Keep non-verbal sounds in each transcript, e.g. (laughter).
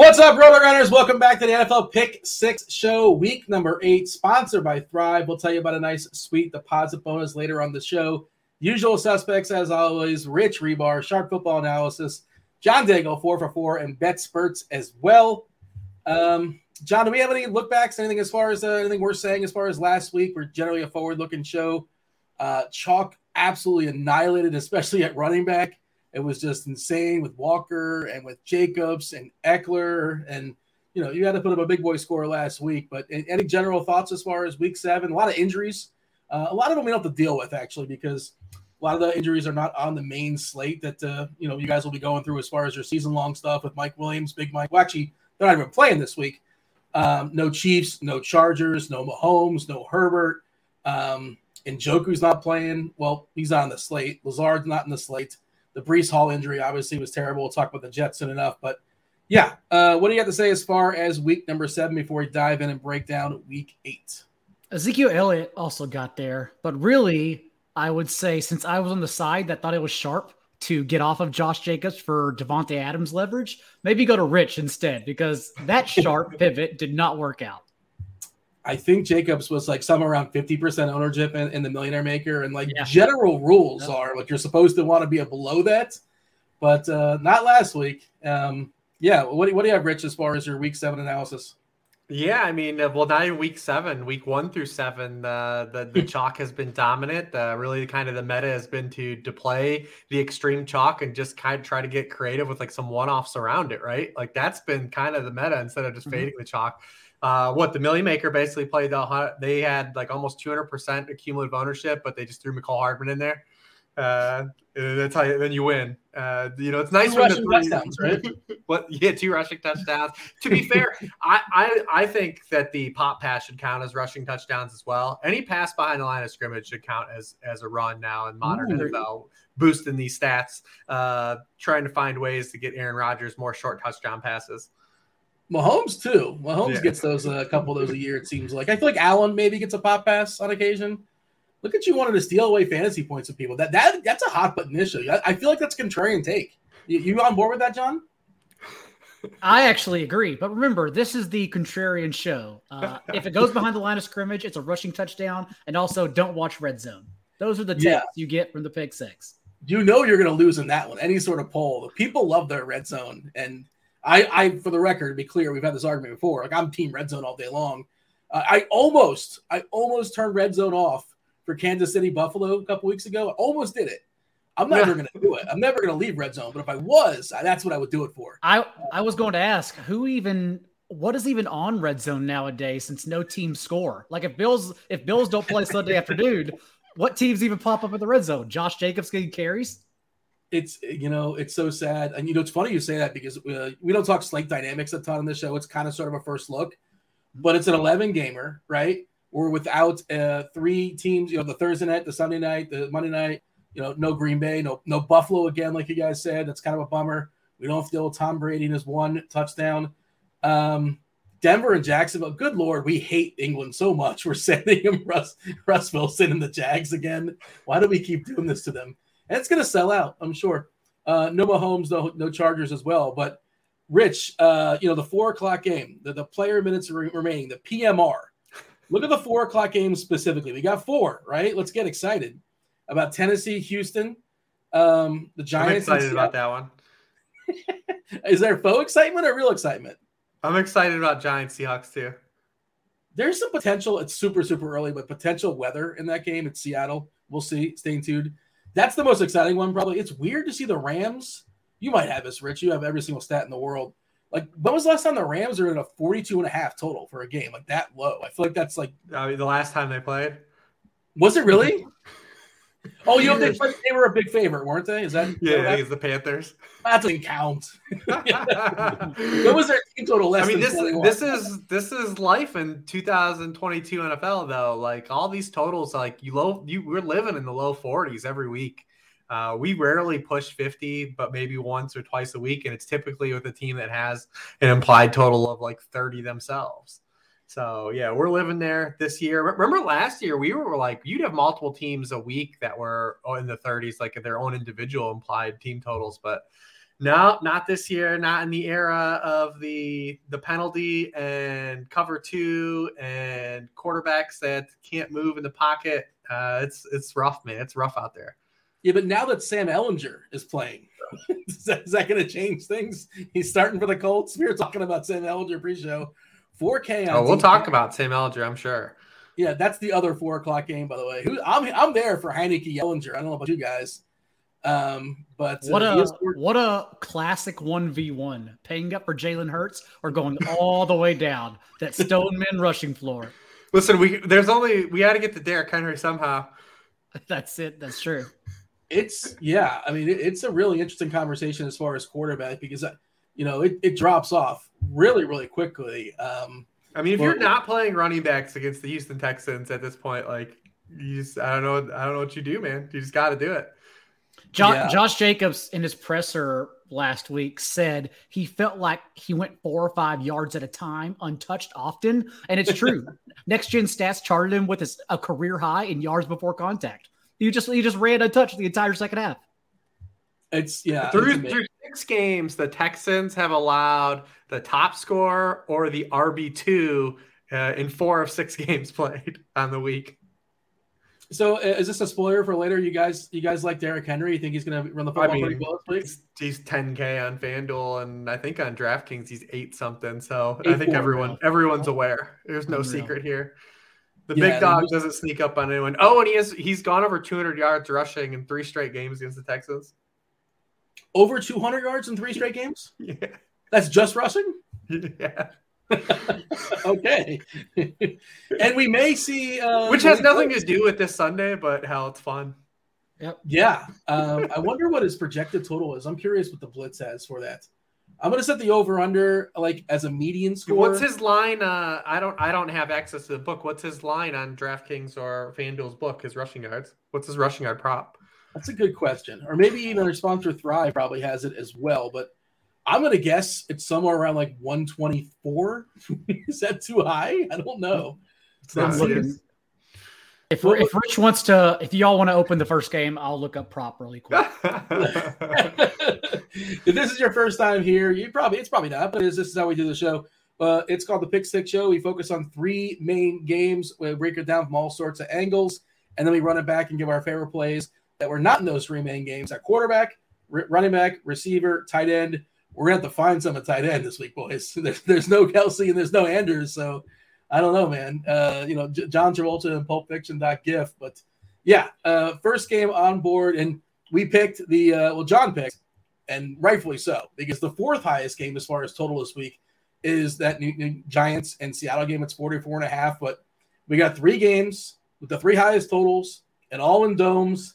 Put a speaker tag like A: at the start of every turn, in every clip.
A: What's up, RotoGrinders? Welcome back to the NFL Pick Six Show, week number eight, sponsored by Thrive. We'll tell you about a nice, sweet deposit bonus later on the show. Usual suspects, as always, Rich Hribar, Sharp Football Analysis, John Daigle, 4 for 4, and Betsperts as well. Um, John, do we have any lookbacks, anything as far as uh, anything we're saying as far as last week? We're generally a forward looking show. Uh, Chalk absolutely annihilated, especially at running back. It was just insane with Walker and with Jacobs and Ekeler. And, you know, you had to put up a big boy score last week. But any general thoughts as far as week seven? A lot of injuries. Uh, a lot of them we don't have to deal with, actually, because a lot of the injuries are not on the main slate that, uh, you know, you guys will be going through as far as your season long stuff with Mike Williams, Big Mike. Well, actually, they're not even playing this week. Um, no Chiefs, no Chargers, no Mahomes, no Herbert. Um, and Njoku's not playing. Well, he's not on the slate. Lazard's not in the slate. The Breece Hall injury obviously was terrible. We'll talk about the Jets soon enough. But yeah, uh, what do you have to say as far as week number seven before we dive in and break down week eight?
B: Ezekiel Elliott also got there, but really, I would say since I was on the side that thought it was sharp to get off of Josh Jacobs for Davante Adams leverage, maybe go to Rich instead because that sharp (laughs) pivot did not work out.
A: I think Jacobs was like somewhere around 50% ownership in, in the millionaire maker. And like yeah. general rules yeah. are like you're supposed to want to be a below that, but uh, not last week. Um, yeah. What, what do you have, Rich, as far as your week seven analysis?
C: Yeah, I mean, uh, well, not in week seven, week one through seven, uh, the the chalk has been dominant. Uh, really, kind of the meta has been to to play the extreme chalk and just kind of try to get creative with like some one offs around it, right? Like that's been kind of the meta instead of just mm-hmm. fading the chalk. Uh, what the Millie Maker basically played the they had like almost 200% cumulative ownership, but they just threw Mecole Hardman in there. Uh, that's how you, then you win. Uh, you know, it's nice
A: two rushing touchdowns, (laughs) right?
C: what? Yeah, two rushing touchdowns. to be fair, (laughs) I, I I think that the pop pass should count as rushing touchdowns as well. Any pass behind the line of scrimmage should count as as a run now in modern Ooh. NFL. Boosting these stats, uh, trying to find ways to get Aaron Rodgers more short touchdown passes.
A: Mahomes too. Mahomes yeah. gets those a couple of those a year. It seems like I feel like Allen maybe gets a pop pass on occasion. Look at you wanting to steal away fantasy points of people. That that that's a hot button issue. I, I feel like that's contrarian take. You, you on board with that, John?
B: I actually agree. But remember, this is the contrarian show. Uh, (laughs) if it goes behind the line of scrimmage, it's a rushing touchdown. And also, don't watch red zone. Those are the tips yeah. you get from the pick six.
A: You know you're going to lose in that one. Any sort of poll. The people love their red zone. And I, I, for the record, to be clear, we've had this argument before. Like I'm team red zone all day long. Uh, I almost, I almost turned red zone off for Kansas City Buffalo a couple weeks ago. I almost did it. I'm never going to do it. I'm never going to leave red zone. But if I was, that's what I would do it for.
B: I, I was going to ask who even, what is even on red zone nowadays since no teams score? Like if Bills, if Bills don't play Sunday afternoon, what teams even pop up in the red zone? Josh Jacobs getting carries?
A: It's you know it's so sad and you know it's funny you say that because uh, we don't talk slate dynamics a ton on the show it's kind of sort of a first look but it's an 11 gamer right we're without uh, three teams you know the thursday night the sunday night the monday night you know no green bay no no buffalo again like you guys said that's kind of a bummer We don't with Tom Brady and his one touchdown. Um, Denver and Jacksonville. Good lord, we hate England so much. We're sending (laughs) him Russ Russ Wilson and the Jags again. Why do we keep doing this to them? And it's going to sell out, I'm sure. Uh, no Mahomes, no no Chargers as well. But Rich, uh, you know the four o'clock game, the, the player minutes re- remaining, the PMR. Look at the four o'clock game specifically. We got four, right? Let's get excited about Tennessee, Houston, um, the Giants.
C: I'm excited about that one. (laughs)
A: Is there faux excitement or real excitement?
C: I'm excited about Giants Seahawks too.
A: There's some potential. It's super, super early, but potential weather in that game. It's Seattle. We'll see. Staying tuned. That's the most exciting one, probably. It's weird to see the Rams. You might have this, Rich. You have every single stat in the world. Like, when was the last time the Rams are in a 42 and a half total for a game? Like that low. I feel like that's like.
C: I mean, the last time they played.
A: Was it really? (laughs) Oh, you know, they, they were a big favorite, weren't they? Is that
C: yeah?
A: That,
C: the Panthers.
A: That doesn't count. (laughs) what was their team total? Less
C: I mean, this
A: 21?
C: this is this is life in 2022 NFL though. Like all these totals, like you low, you we're living in the low 40s every week. Uh, we rarely push 50, but maybe once or twice a week, and it's typically with a team that has an implied total of like 30 themselves. So yeah, we're living there this year. Remember last year we were like you'd have multiple teams a week that were in the 30s, like their own individual implied team totals, but no, not this year. Not in the era of the the penalty and cover two and quarterbacks that can't move in the pocket. Uh, it's it's rough, man. It's rough out there.
A: Yeah, but now that Sam Ehlinger is playing, (laughs) is that, that going to change things? He's starting for the Colts. We were talking about Sam Ehlinger pre-show. 4K.
C: oh, we'll talk about Sam Ehlinger, I'm sure.
A: Yeah, that's the other four o'clock game, by the way. Who I'm I'm there for Heinicke Ehlinger. I don't know about you guys. Um, but
B: uh, what a what a classic one v one paying up for Jalen Hurts or going all the way down that Stoneman rushing floor. (laughs)
C: Listen, we there's only we got to get to Derrick Henry somehow. (laughs)
B: That's it. That's true.
A: It's yeah. I mean, it, it's a really interesting conversation as far as quarterback because uh, you know it, it drops off really really quickly. Um,
C: I mean, if you're not playing running backs against the Houston Texans at this point, like you just I don't know I don't know what you do, man. You just got to do it.
B: Josh, yeah. Josh Jacobs in his presser last week said he felt like he went four or five yards at a time, untouched often, and it's true. (laughs) Next Gen Stats charted him with his, a career high in yards before contact. You just you just ran untouched the entire second half.
A: It's yeah.
C: Through,
A: it's
C: through six games, the Texans have allowed the top score or the RB two uh, in four of six (laughs) games played on the week.
A: So uh, is this a spoiler for later? You guys, you guys like Derrick Henry? You think he's going to run the football I mean, pretty well? Please?
C: He's 10k on FanDuel, and I think on DraftKings he's eight something. So eight I think everyone, everyone's aware. There's no Unreal. secret here. The yeah, big dog doesn't sneak up on anyone. Oh, and he has he's gone over 200 yards rushing in three straight games against the Texans.
A: Over 200 yards in three straight games? (laughs)
C: Yeah.
A: That's just rushing? (laughs)
C: Yeah. (laughs)
A: okay. and we may see. Uh,
C: Which has nothing to do with this Sunday, but hell, it's fun.
A: Yep. Yeah. Um, I wonder what his projected total is. I'm curious what the Blitz has for that. I'm gonna set the over under like as a median score.
C: What's his line? Uh, I don't I don't have access to the book. What's his line on DraftKings or FanDuel's book? His rushing yards. What's his rushing yard prop?
A: That's a good question. Or maybe even our sponsor Thrive probably has it as well. But I'm gonna guess it's somewhere around like 124. (laughs) Is that too high? I don't know.
B: If, if Rich wants to, if y'all want to open the first game, I'll look up prop really quick. (laughs) (laughs)
A: if this is your first time here, you probably it's probably not, but this is how we do the show. Uh, it's called the Pick Six Show. We focus on three main games. We break it down from all sorts of angles, and then we run it back and give our favorite plays that were not in those three main games: at quarterback, running back, receiver, tight end. We're gonna have to find some at tight end this week, boys. (laughs) There's, there's no Kelce and there's no Andrews, so I don't know, man. Uh, you know, J- John Travolta and Pulp Fiction. that GIF, but yeah, uh, first game on board, and we picked the uh, well, John picked, and rightfully so, because the fourth highest game as far as total this week is that New, New Giants and Seattle game. It's 44 and a half, but we got three games with the three highest totals and all in domes.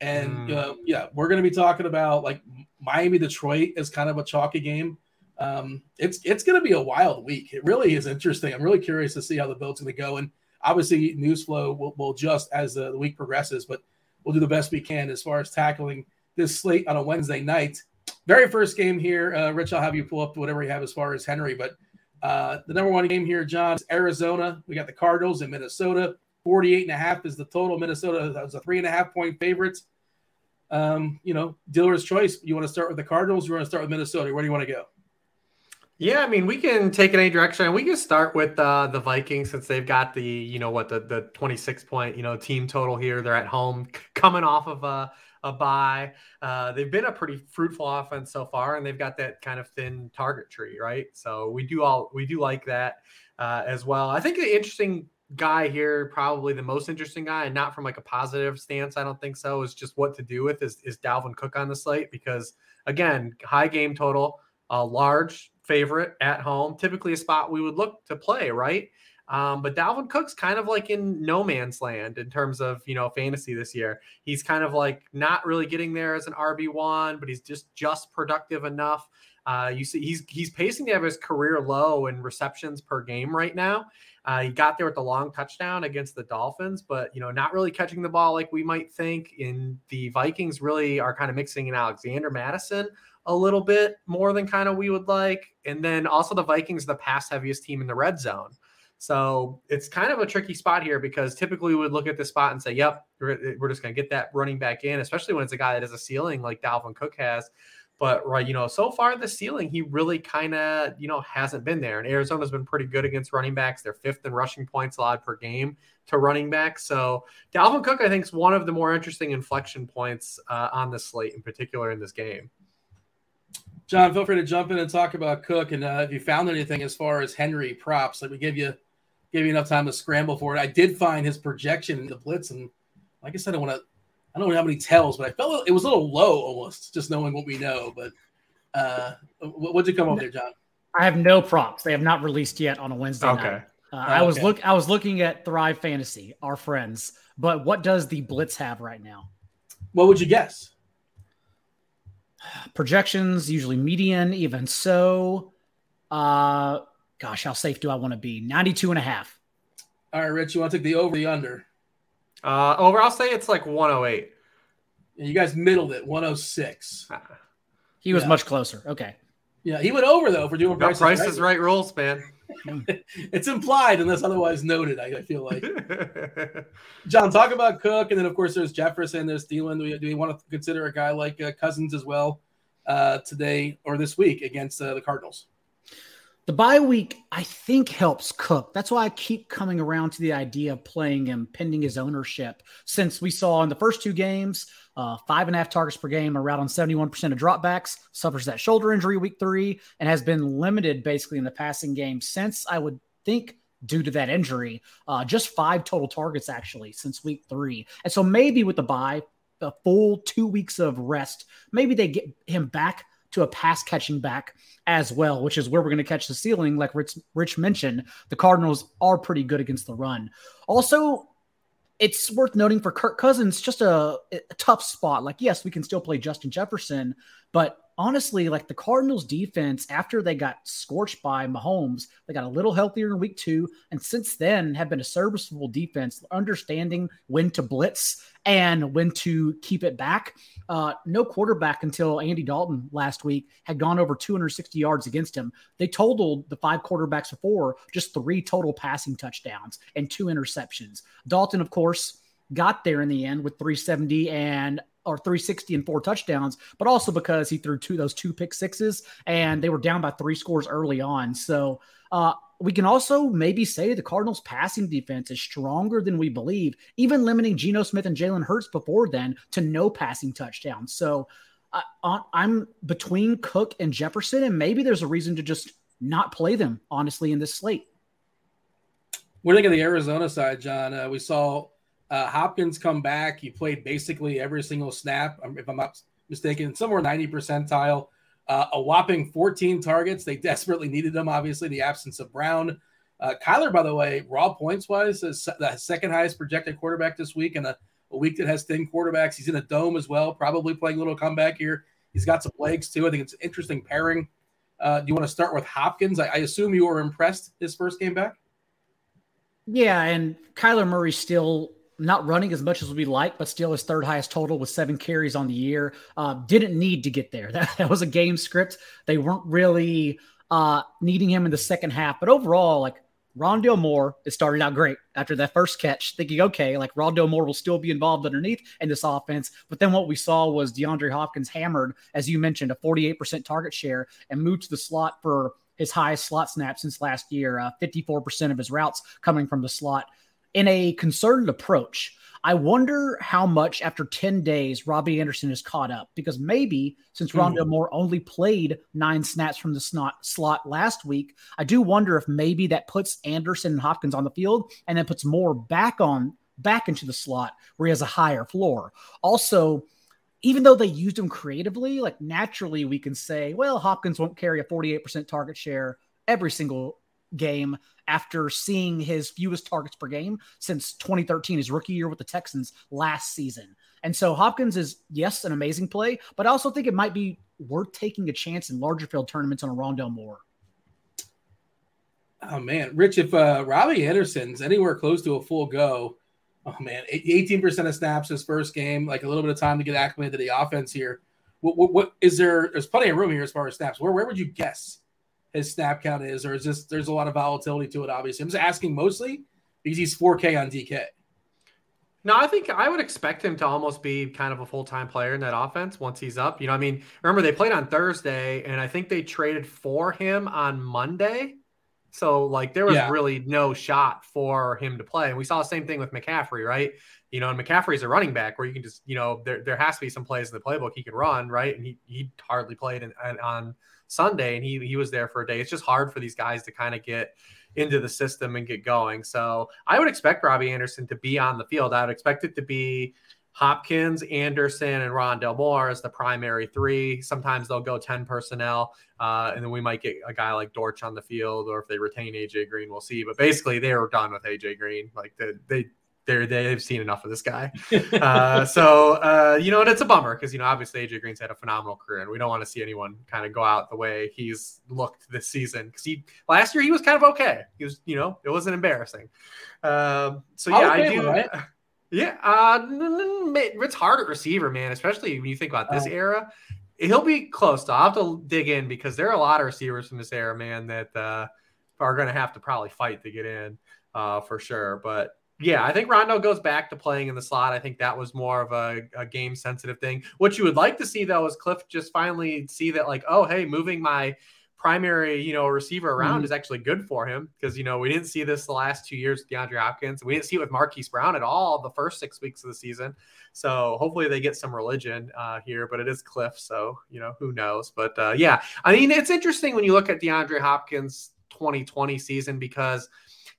A: And mm. uh, yeah, we're going to be talking about like Miami Detroit is kind of a chalky game um, it's it's going to be a wild week. It really is interesting. I'm really curious to see how the build's going to go. And obviously, news flow will, will adjust as the, the, week progresses, but we'll do the best we can as far as tackling this slate on a Wednesday night. very first game here, uh, Rich, I'll have you pull up whatever you have as far as Henry, but uh, the number one game here, John, is Arizona. We got the Cardinals in Minnesota. 48 and a half is the total. Minnesota was a three and a half point favorites. Um, you know, dealer's choice. You want to start with the Cardinals? You want to start with Minnesota? Where do you want to go?
C: Yeah, I mean, we can take it any direction. We can start with uh, the Vikings since they've got the, you know, what the the 26 point, you know, team total here. They're at home, coming off of a a bye. Uh, they've been a pretty fruitful offense so far, and they've got that kind of thin target tree, right? So we do all we do like that uh, as well. I think the interesting guy here, probably the most interesting guy, and not from like a positive stance, I don't think so, is just what to do with is, is Dalvin Cook on the slate because again, high game total, a large favorite at home, typically a spot we would look to play, right? Um, but Dalvin Cook's kind of like in no man's land in terms of you know fantasy this year. He's kind of like not really getting there as an RB one, but he's just just productive enough. Uh, you see, he's he's pacing to have his career low in receptions per game right now. Uh, he got there with the long touchdown against the Dolphins, but you know, not really catching the ball like we might think. In the Vikings, really are kind of mixing in Alexander Mattison a little bit more than kind of we would like, and then also the Vikings, the pass heaviest team in the red zone. So it's kind of a tricky spot here because typically we would look at the spot and say, yep, we're, we're just going to get that running back in, especially when it's a guy that has a ceiling like Dalvin Cook has. But right, you know, so far the ceiling, he really kind of, you know, hasn't been there. And Arizona's been pretty good against running backs. They're fifth in rushing points allowed per game to running backs. So Dalvin Cook, I think, is one of the more interesting inflection points uh, on the slate, in particular in this game.
A: John, feel free to jump in and talk about Cook. And uh, if you found anything as far as Henry props, let me give you give you enough time to scramble for it. I did find his projection in the blitz, and like I said, I want to. I don't know how many tells, but I felt it was a little low almost, just knowing what we know. But uh, what'd you come up there, John?
B: I have no props. They have not released yet on a Wednesday okay. night. Uh, I was look. I was looking at Thrive Fantasy, our friends. But what does the Blitz have right now?
A: What would you guess? (sighs)
B: Projections usually median. Even so, uh, gosh, how safe do I want to be? 92 and a half.
A: All right, Rich, you want to take the over the under?
C: Uh, over, I'll say it's like 108.
A: And you guys middled it, 106.
B: He was yeah. much closer. Okay.
A: Yeah, he went over though for doing
C: no, price right. right rules, man. (laughs)
A: it's implied unless otherwise noted. I, I feel like. (laughs) John, talk about Cook, and then of course there's Jefferson, there's Thielen. Do we, do we want to consider a guy like uh, Cousins as well uh, today or this week against uh, the Cardinals?
B: The bye week, I think, helps Cook. That's why I keep coming around to the idea of playing him pending his ownership. Since we saw in the first two games, uh, five and a half targets per game, around on 71% of dropbacks, suffers that shoulder injury week three, and has been limited basically in the passing game since I would think due to that injury. Uh, just five total targets actually since week three. And so maybe with the bye, a full two weeks of rest, maybe they get him back to a pass catching back as well, which is where we're going to catch the ceiling. Like Rich, Rich mentioned, the Cardinals are pretty good against the run. Also, it's worth noting for Kirk Cousins, just a, a tough spot. Like, yes, we can still play Justin Jefferson, but honestly, like the Cardinals defense, after they got scorched by Mahomes, they got a little healthier in week two. And since then have been a serviceable defense, understanding when to blitz and when to keep it back. Uh, no quarterback until Andy Dalton last week had gone over 260 yards against him. They totaled the five quarterbacks before just three total passing touchdowns and two interceptions. Dalton, of course, got there in the end with 370 and or 360 and four touchdowns, but also because he threw two those two pick sixes and they were down by three scores early on. So uh, we can also maybe say the Cardinals' passing defense is stronger than we believe, even limiting Geno Smith and Jalen Hurts before then to no passing touchdowns. So uh, I'm between Cook and Jefferson, and maybe there's a reason to just not play them honestly in this slate.
A: We're thinking the Arizona side, John. Uh, we saw uh, Hopkins come back. He played basically every single snap, um, if I'm not mistaken, somewhere 90 percentile. Uh, a whopping 14 targets. They (laughs) desperately needed them, obviously, the absence of Brown. Uh, Kyler, by the way, raw points wise, is the second highest projected quarterback this week, and a, a, week that has thin quarterbacks. He's in a dome as well, probably playing a little comeback here. He's got some legs too. I think it's an interesting pairing. Uh, do you want to start with Hopkins? I, I assume you were impressed his first game back.
B: Yeah, and Kyler Murray still not running as much as we like, but still his third highest total with seven carries on the year. Uh, didn't need to get there. (laughs) That, that was a game script. They weren't really uh, needing him in the second half. But overall, like Rondale Moore, it started out great after that first catch, thinking, okay, like Rondale Moore will still be involved underneath in this offense. But then what we saw was DeAndre Hopkins hammered, as you mentioned, a 48% target share and moved to the slot for his highest slot snap since last year, uh, 54% of his routes coming from the slot in a concerted approach. I wonder how much after 10 days Robbie Anderson is caught up because maybe since mm. Moore only played nine snaps from the snot, slot last week, I do wonder if maybe that puts Anderson and Hopkins on the field and then puts Moore back on back into the slot where he has a higher floor. Also, even though they used him creatively, like naturally we can say, well, Hopkins won't carry a 48% target share every single game after seeing his fewest targets per game since 2013, his rookie year with the Texans last season. And so Hopkins is, yes, an amazing play, but I also think it might be worth taking a chance in larger field tournaments on a Rondale Moore.
A: Oh man, Rich, if uh, Robbie Anderson's anywhere close to a full go, oh man, 18% of snaps his first game, like a little bit of time to get acclimated to the offense here. What, what, what is there? There's plenty of room here as far as snaps. Where, where would you guess his snap count is, or is this there's a lot of volatility to it? Obviously, I'm just asking mostly because he's 4K on DK.
C: No, I think I would expect him to almost be kind of a full time player in that offense once he's up. You know, I mean, remember they played on Thursday, and I think they traded for him on Monday. So like there was yeah. really no shot for him to play. And we saw the same thing with McCaffrey, right? You know, and McCaffrey's a running back where you can just, you know, there, there has to be some plays in the playbook he can run, right? And he he hardly played in, in, on Sunday, and he he was there for a day. It's just hard for these guys to kind of get into the system and get going. So I would expect Robbie Anderson to be on the field. I would expect it to be Hopkins, Anderson, and Rondale Moore as the primary three. Sometimes they'll go 10 personnel, uh, and then we might get a guy like Dortch on the field, or if they retain AJ Green, we'll see. But basically, they were done with AJ Green. Like they, they they're they've seen enough of this guy. (laughs) Uh, so uh, you know, and it's a bummer because you know obviously AJ Green's had a phenomenal career, and we don't want to see anyone kind of go out the way he's looked this season. Because he last year he was kind of okay. He was you know it wasn't embarrassing. Um, so yeah, I do. Right? (laughs) Yeah, uh, it's hard at receiver, man, especially when you think about this era. He'll be close. To, I'll have to dig in because there are a lot of receivers from this era, man, that uh, are going to have to probably fight to get in uh, for sure. But yeah, I think Rondo goes back to playing in the slot. I think that was more of a, a game sensitive thing. What you would like to see though is Kliff just finally see that like, oh hey, moving my primary, you know, receiver around mm-hmm. is actually good for him because you know we didn't see this the last two years with DeAndre Hopkins. We didn't see it with Marquise Brown at all the first six weeks of the season. So hopefully they get some religion uh, here, but it is Kliff, so you know who knows. But uh, yeah, I mean it's interesting when you look at DeAndre Hopkins 2020 season because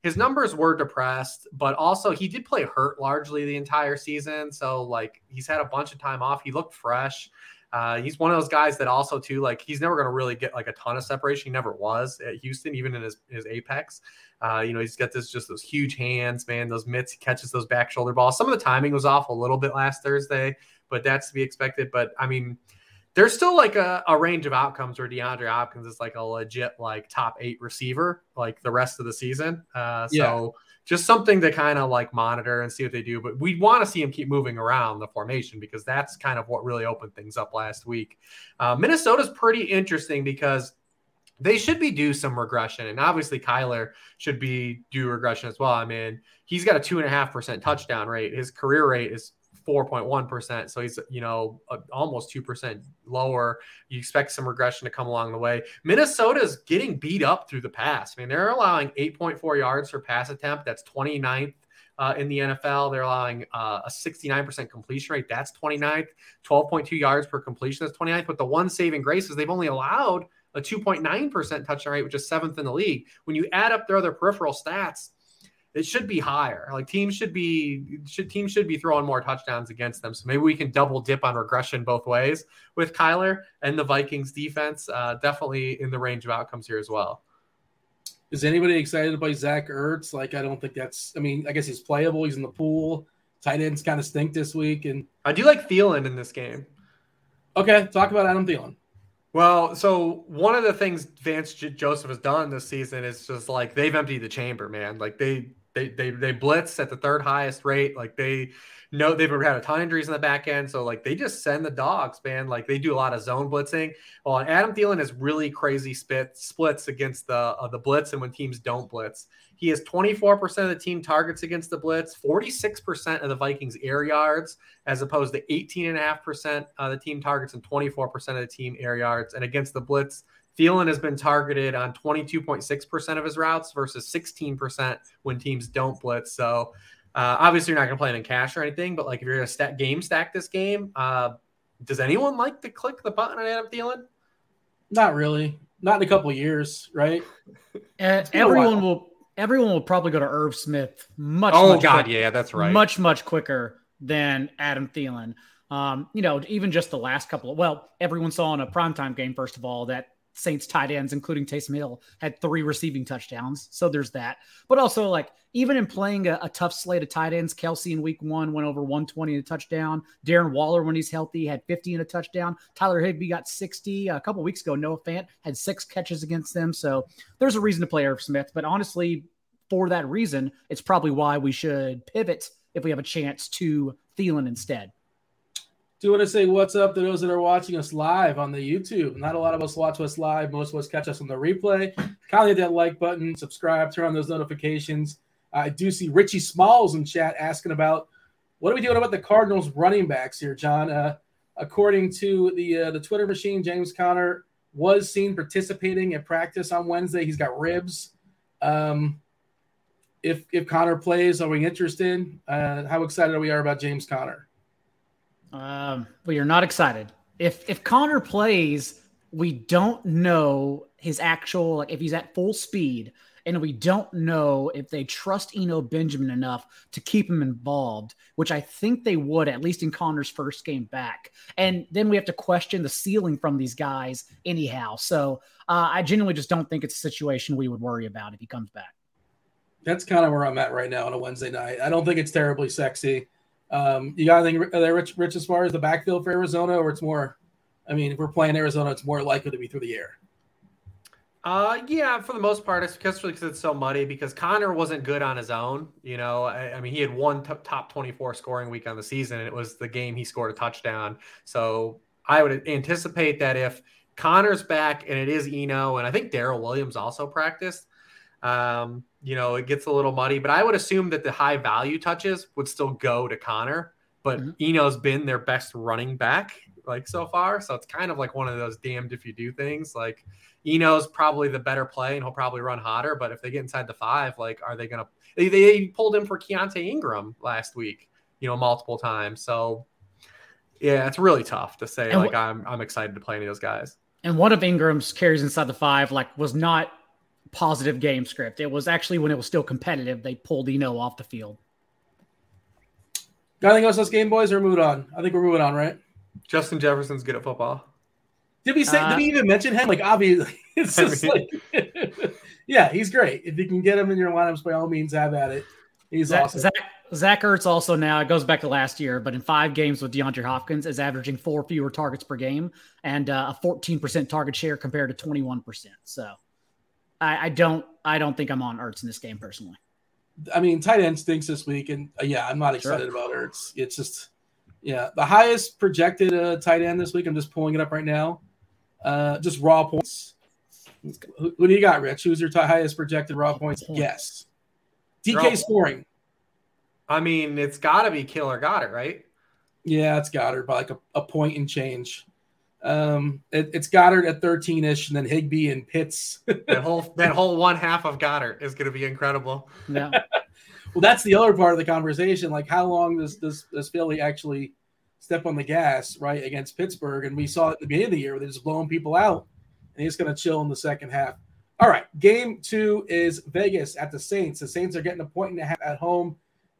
C: his numbers were depressed, but also he did play hurt largely the entire season. So like he's had a bunch of time off. He looked fresh. Uh, he's one of those guys that also too like he's never going to really get like a ton of separation. He never was at Houston, even in his his apex. Uh, you know, he's got this just those huge hands, man. Those mitts, he catches those back shoulder balls. Some of the timing was off a little bit last Thursday, but that's to be expected. But I mean, there's still like a, a, range of outcomes where DeAndre Hopkins is like a legit like top eight receiver like the rest of the season. Uh, so yeah. just something to kind of like monitor and see what they do. But we want to see him keep moving around the formation because that's kind of what really opened things up last week. Uh, Minnesota's pretty interesting because they should be due some regression. And obviously Kyler should be due regression as well. I mean, he's got a two and a half percent touchdown rate. His career rate is 4.1%. So he's, you know, almost 2% lower. You expect some regression to come along the way. Minnesota's getting beat up through the pass. I mean, they're allowing 8.4 yards per pass attempt. That's 29th. Uh, in the NFL, they're allowing uh, a 69% completion rate. That's 29th. 12.2 yards per completion. That's 29th. But the one saving grace is they've only allowed a 2.9% touchdown rate, which is seventh in the league. When you add up their other peripheral stats, it should be higher. Like teams should be should teams should be throwing more touchdowns against them. So maybe we can double dip on regression both ways with Kyler and the Vikings defense. Uh, definitely in the range of outcomes here as well.
A: Is anybody excited by Zach Ertz? Like I don't think that's. I mean, I guess he's playable. He's in the pool. Tight ends kind of stink this week, and
C: I do like Thielen in this game.
A: Okay, talk about Adam Thielen.
C: Well, so one of the things Vance J- Joseph has done this season is just like they've emptied the chamber, man. Like they they they they blitz at the third highest rate. Like they know they've had a ton of injuries in the back end, so like they just send the dogs, man. Like they do a lot of zone blitzing. Well, Adam Thielen has really crazy spit splits against the uh, the blitz and when teams don't blitz. He has 24% of the team targets against the blitz, 46% of the Vikings air yards, as opposed to 18.5% of the team targets and 24% of the team air yards. And against the blitz, Thielen has been targeted on 22.6% of his routes versus 16% when teams don't blitz. So uh, obviously, you're not going to play him in cash or anything, but like if you're going to stack game stack this game, uh, does anyone like to click the button on Adam Thielen?
A: Not really. Not in a couple years, right? (laughs)
B: Uh, everyone will. Everyone will probably go to Irv Smith much.
C: Oh
B: much
C: God,
B: quick-
C: yeah, that's right.
B: Much much quicker than Adam Thielen. Um, you know, even just the last couple of well, everyone saw in a primetime game, first of all, that Saints tight ends, including Taysom Hill, had three receiving touchdowns. So there's that. But also, like, even in playing a, a tough slate of tight ends, Kelce in week one went over 120 and a touchdown. Darren Waller, when he's healthy, had 50 and a touchdown. Tyler Higbee got 60. A couple weeks ago, Noah Fant had six catches against them. So there's a reason to play Irv Smith. But honestly, for that reason, it's probably why we should pivot if we have a chance to Thielen instead.
A: Do want to say what's up to those that are watching us live on the YouTube. Not a lot of us watch us live. Most of us catch us on the replay. Kindly hit that like button, subscribe, turn on those notifications. I do see Richie Smalls in chat asking about what are we doing about the Cardinals running backs here, John? Uh, according to the uh, the Twitter machine, James Conner was seen participating at practice on Wednesday. He's got ribs. Um, if if Conner plays, are we interested? Uh, how excited are we are about James Conner?
B: Um, we are not excited. If if Conner plays, we don't know his actual like if he's at full speed, and we don't know if they trust Eno Benjamin enough to keep him involved, which I think they would at least in Conner's first game back. And then we have to question the ceiling from these guys anyhow. So uh, I genuinely just don't think it's a situation we would worry about if he comes back.
A: That's kind of where I'm at right now on a Wednesday night. I don't think it's terribly sexy. Um, you got anything there, Rich, Rich, as far as the backfield for Arizona, or it's more? I mean, if we're playing Arizona, it's more likely to be through the air.
C: Uh, yeah, for the most part, especially because it's so muddy. Because Conner wasn't good on his own. You know, I, I mean, he had one t- top twenty-four scoring week on the season, and it was the game he scored a touchdown. So I would anticipate that if Conner's back and it is Eno, and I think Darrel Williams also practiced. Um, you know, it gets a little muddy, but I would assume that the high value touches would still go to Conner. But
B: Mhm.
C: Eno's been their best running back like so far, so it's kind of like one of those damned if you do things. Like Eno's probably the better play, and he'll probably run hotter. But if they get inside the five, like, are they gonna? They, they pulled him for Keaontay Ingram last week, you know, multiple times. So yeah, it's really tough to say.
B: And
C: like,
B: wh-
C: I'm I'm excited to play any of those guys.
B: And one of Ingram's carries inside the five, like, was not positive game script. It was actually when it was still competitive, they pulled Eno off the field.
A: Got anything else on this game, boys, or moving on? I think we're moving on, right?
C: Justin Jefferson's good at football.
A: Did we say?
B: Uh,
A: did we even mention him? Like, obviously, (laughs) it's
C: I
A: just
C: mean-
A: like, (laughs) yeah, he's great. If you can get him in your lineups, by all means, have at it. He's
B: Zach,
A: awesome.
B: Zach, Zach Ertz also now, it goes back to last year, but in five games with DeAndre Hopkins, is averaging four fewer targets per game and uh, a 14% target share compared to 21%. So I, I don't I don't think I'm on Ertz in this game personally.
A: I mean, tight end stinks this week, and uh, yeah, I'm not
B: Sure.
A: excited about Ertz. It's just, yeah, the highest projected uh, tight end this week. I'm just pulling it up right now. Uh, just raw points. Who, who do you got, Rich? Who's your ti- highest projected raw points?
B: Points.
A: Yes. DK
C: Raw-
A: scoring.
C: I mean, it's got to be Killer got it right.
A: Yeah, it's Goedert by like a, a point and change. Um, it, it's Goedert at 13 ish, and then Higbee and Pitts. (laughs)
C: That whole that whole (laughs) one half of Goedert is going to be incredible.
B: Yeah. (laughs)
A: Well, that's the other part of the conversation. Like, how long does does, does Philly actually step on the gas, right, against Pittsburgh? And we saw it at the beginning of the year where they're just blowing people out, and he's going to chill in the second half. All right, game two is Vegas at the Saints. The Saints are getting a point and a half at home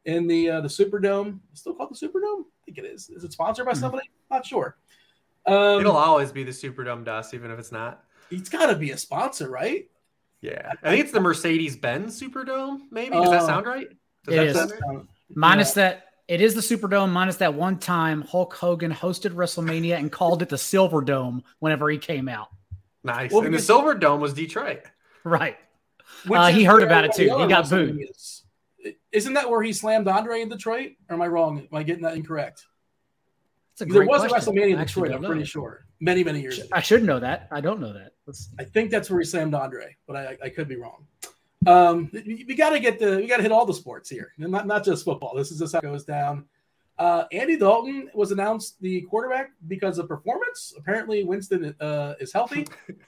A: in the uh, the Superdome. It's still called the Superdome? I think it is. Is it sponsored by
B: Mhm.
A: somebody? Not sure. Um,
C: It'll always be the Superdome dust, even if it's not.
A: it's got to be a sponsor, right?
C: Yeah, I think it's the Mercedes Benz Superdome. Maybe does that
A: Oh.
C: sound right? Does
B: It
C: that
B: is.
C: sound right?
A: Um,
B: Minus that, it is the Superdome, minus that one time Hulk Hogan hosted WrestleMania and called it the Silver Dome whenever he came out.
C: Nice.
A: Well,
C: and the
A: because-
C: Silver Dome was Detroit.
B: Right. Uh, he heard about it too. He got booed.
A: is. isn't that where he slammed Andre in Detroit? Or am I wrong? Am I getting that incorrect?
B: It's
A: There
B: great
A: was a
B: question.
A: WrestleMania in Detroit. I'm pretty
B: that.
A: sure. Many many years ago.
B: I should know that. I don't know that. Let's,
A: I think that's where he slammed Andre, but I, I could be wrong. Um, we, we got to get the we got to hit all the sports here, not not just football. This is just how it goes down. Uh, Andy Dalton was announced the quarterback because of performance. Apparently, Winston uh, is healthy. (laughs)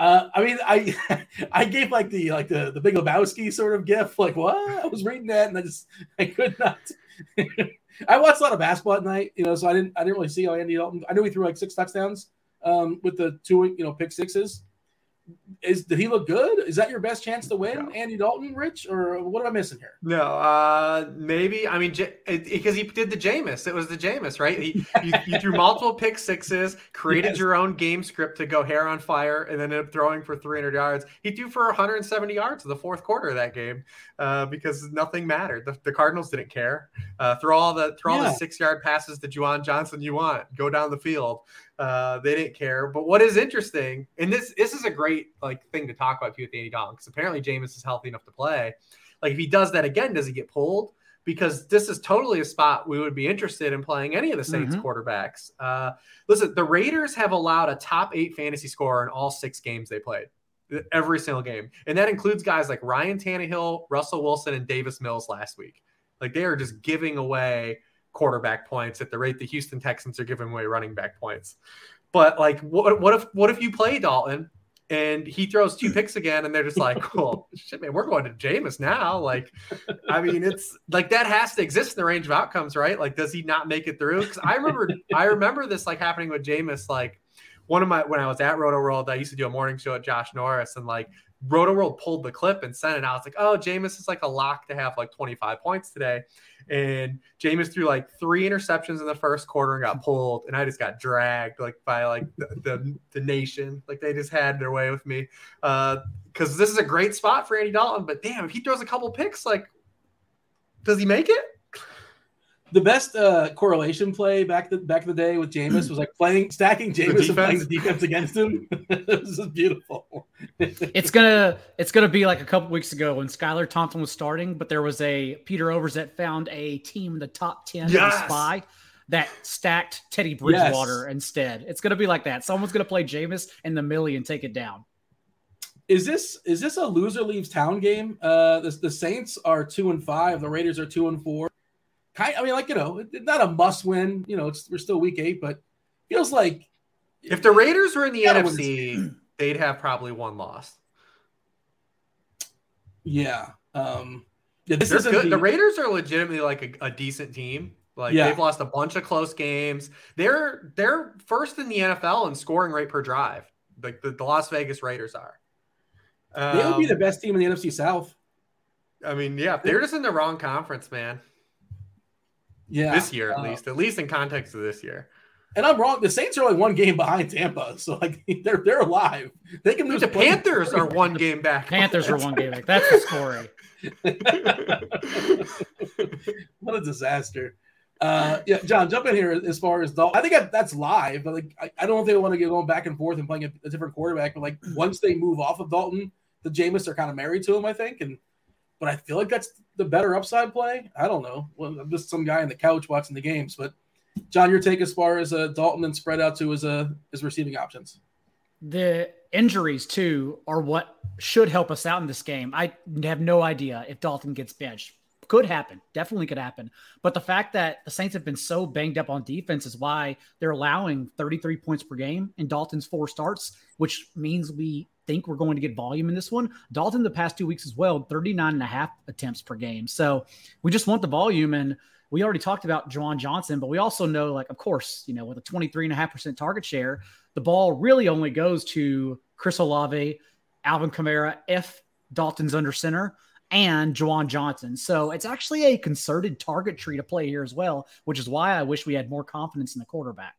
A: Uh, I mean, I (laughs) I gave like the like the the Big Lebowski sort of gift. Like what? I was reading that and I just I could not. (laughs) I watched a lot of basketball at night, you know, so I didn't I didn't really see Andy Dalton. I knew he threw like six touchdowns um, with the two you know pick sixes. Is did he look good? Is that your best chance to win,
C: No.
A: Andy Dalton, Rich, or what am I missing here?
C: No, uh, maybe. I mean, because he did the Jameis. It was the Jameis, right? He, (laughs) you, you threw multiple pick sixes, created
A: Yes.
C: your own game script to go hair on fire, and then ended up throwing for 300 yards. He threw for 170 yards in the fourth quarter of that game uh, because nothing mattered. The, the Cardinals didn't care. Uh, throw all the throw all the six yard passes to Juwan Johnson you want. Go down the field. Uh, they didn't care. But what is interesting, and this this is a great like thing to talk about too with Andy Dalton, because apparently Jameis is healthy enough to play. Like if he does that again, does he get pulled? Because this is totally a spot we would be interested in playing any of the Saints
B: Mhm.
C: quarterbacks. Uh, listen, the Raiders have allowed a top eight fantasy score in all six games they played, every single game, and that includes guys like Ryan Tannehill, Russell Wilson, and Davis Mills last week. Like they are just giving away quarterback points at the rate the Houston Texans are giving away running back points. But like, what what if what if you play Dalton and he throws two picks again, and they're just like, (laughs) "Well, shit, man, we're going to Jameis now." Like, I mean, it's like that has to exist in the range of outcomes, right? Like, does he not make it through? Because I remember, I remember this like happening with Jameis. Like, one of my when I was at Rotoworld, I used to do a morning show at Josh Norris, and like Rotoworld pulled the clip and sent it out. It's like, oh, Jameis is like a lock to have like 25 points today. And Jameis threw like three interceptions in the first quarter and got (laughs) pulled. And I just got dragged like by like the, the, the nation. Like they just had their way with me. Uh, because this is a great spot for Andy Dalton. But damn, if he throws a couple picks, like, does he make it?
A: The best uh, correlation play back the back in the day with Jameis was like playing stacking Jameis and playing the
C: defense?
A: defense against him. (laughs) this is beautiful.
B: it's gonna it's gonna be like a couple weeks ago when Skylar Thompson was starting, but there was a Peter Overs that found a team in the top ten
C: Yes.
B: the spy that stacked Teddy Bridgewater instead. It's gonna be like that. Someone's gonna play Jameis and the millie and take it down.
A: Is this is this a loser leaves town game? Uh, the, the Saints are two and five. The Raiders are two and four. Kind, I mean, like you know, not a must win. You know, it's we're still week eight, but feels like
C: If the Raiders were in the
A: Gotta win this
C: NFC, (clears throat) they'd have probably one loss.
A: yeah, um, yeah. This isn't
C: good.
A: the,
C: The Raiders are legitimately like a, a decent team. Like
A: Yeah.
C: they've lost a bunch of close games. They're they're first in the NFL in scoring rate per drive. Like the, the Las Vegas Raiders are.
A: they would be the
C: Um,
A: best team in the NFC South.
C: I mean, yeah, they're just in the wrong conference, man.
A: Yeah,
C: this year, at
A: uh,
C: least, at least in context of this year.
A: And I'm wrong. The Saints are only one game behind Tampa, (laughs) so like they're they're alive. They can lose.
C: The Panthers are (laughs) one game back.
B: Panthers are one game. back. that's the story. (laughs)
A: what a disaster. Uh, yeah, John, jump in here as far as Dalton. I think that- that's live, but like I, I don't think if they want to get going back and forth and playing a, a different quarterback. But like once they move off of Dalton, the Jameis are kind of married to him, I think. And but I feel like that's the better upside play. I don't know. Well, I'm just some guy on the couch watching the games. But John, your take as far as uh, Dalton and spread out to his uh, his receiving options.
B: The injuries too are what should help us out in this game. I have no idea if Dalton gets benched. Could happen, definitely could happen. But the fact that the Saints have been so banged up on defense is why they're allowing 33 points per game in Dalton's four starts, which means we think we're going to get volume in this one. Dalton the past two weeks as well, 39 and a half attempts per game. So we just want the volume and we already talked about Juwan Johnson, but we also know, like, of course, you know, with a 23.5% target share, the ball really only goes to Chris Olave, Alvin Kamara, if Dalton's under center, and Juwan Johnson. So it's actually a concerted target tree to play here as well, which is why I wish we had more confidence in the quarterback.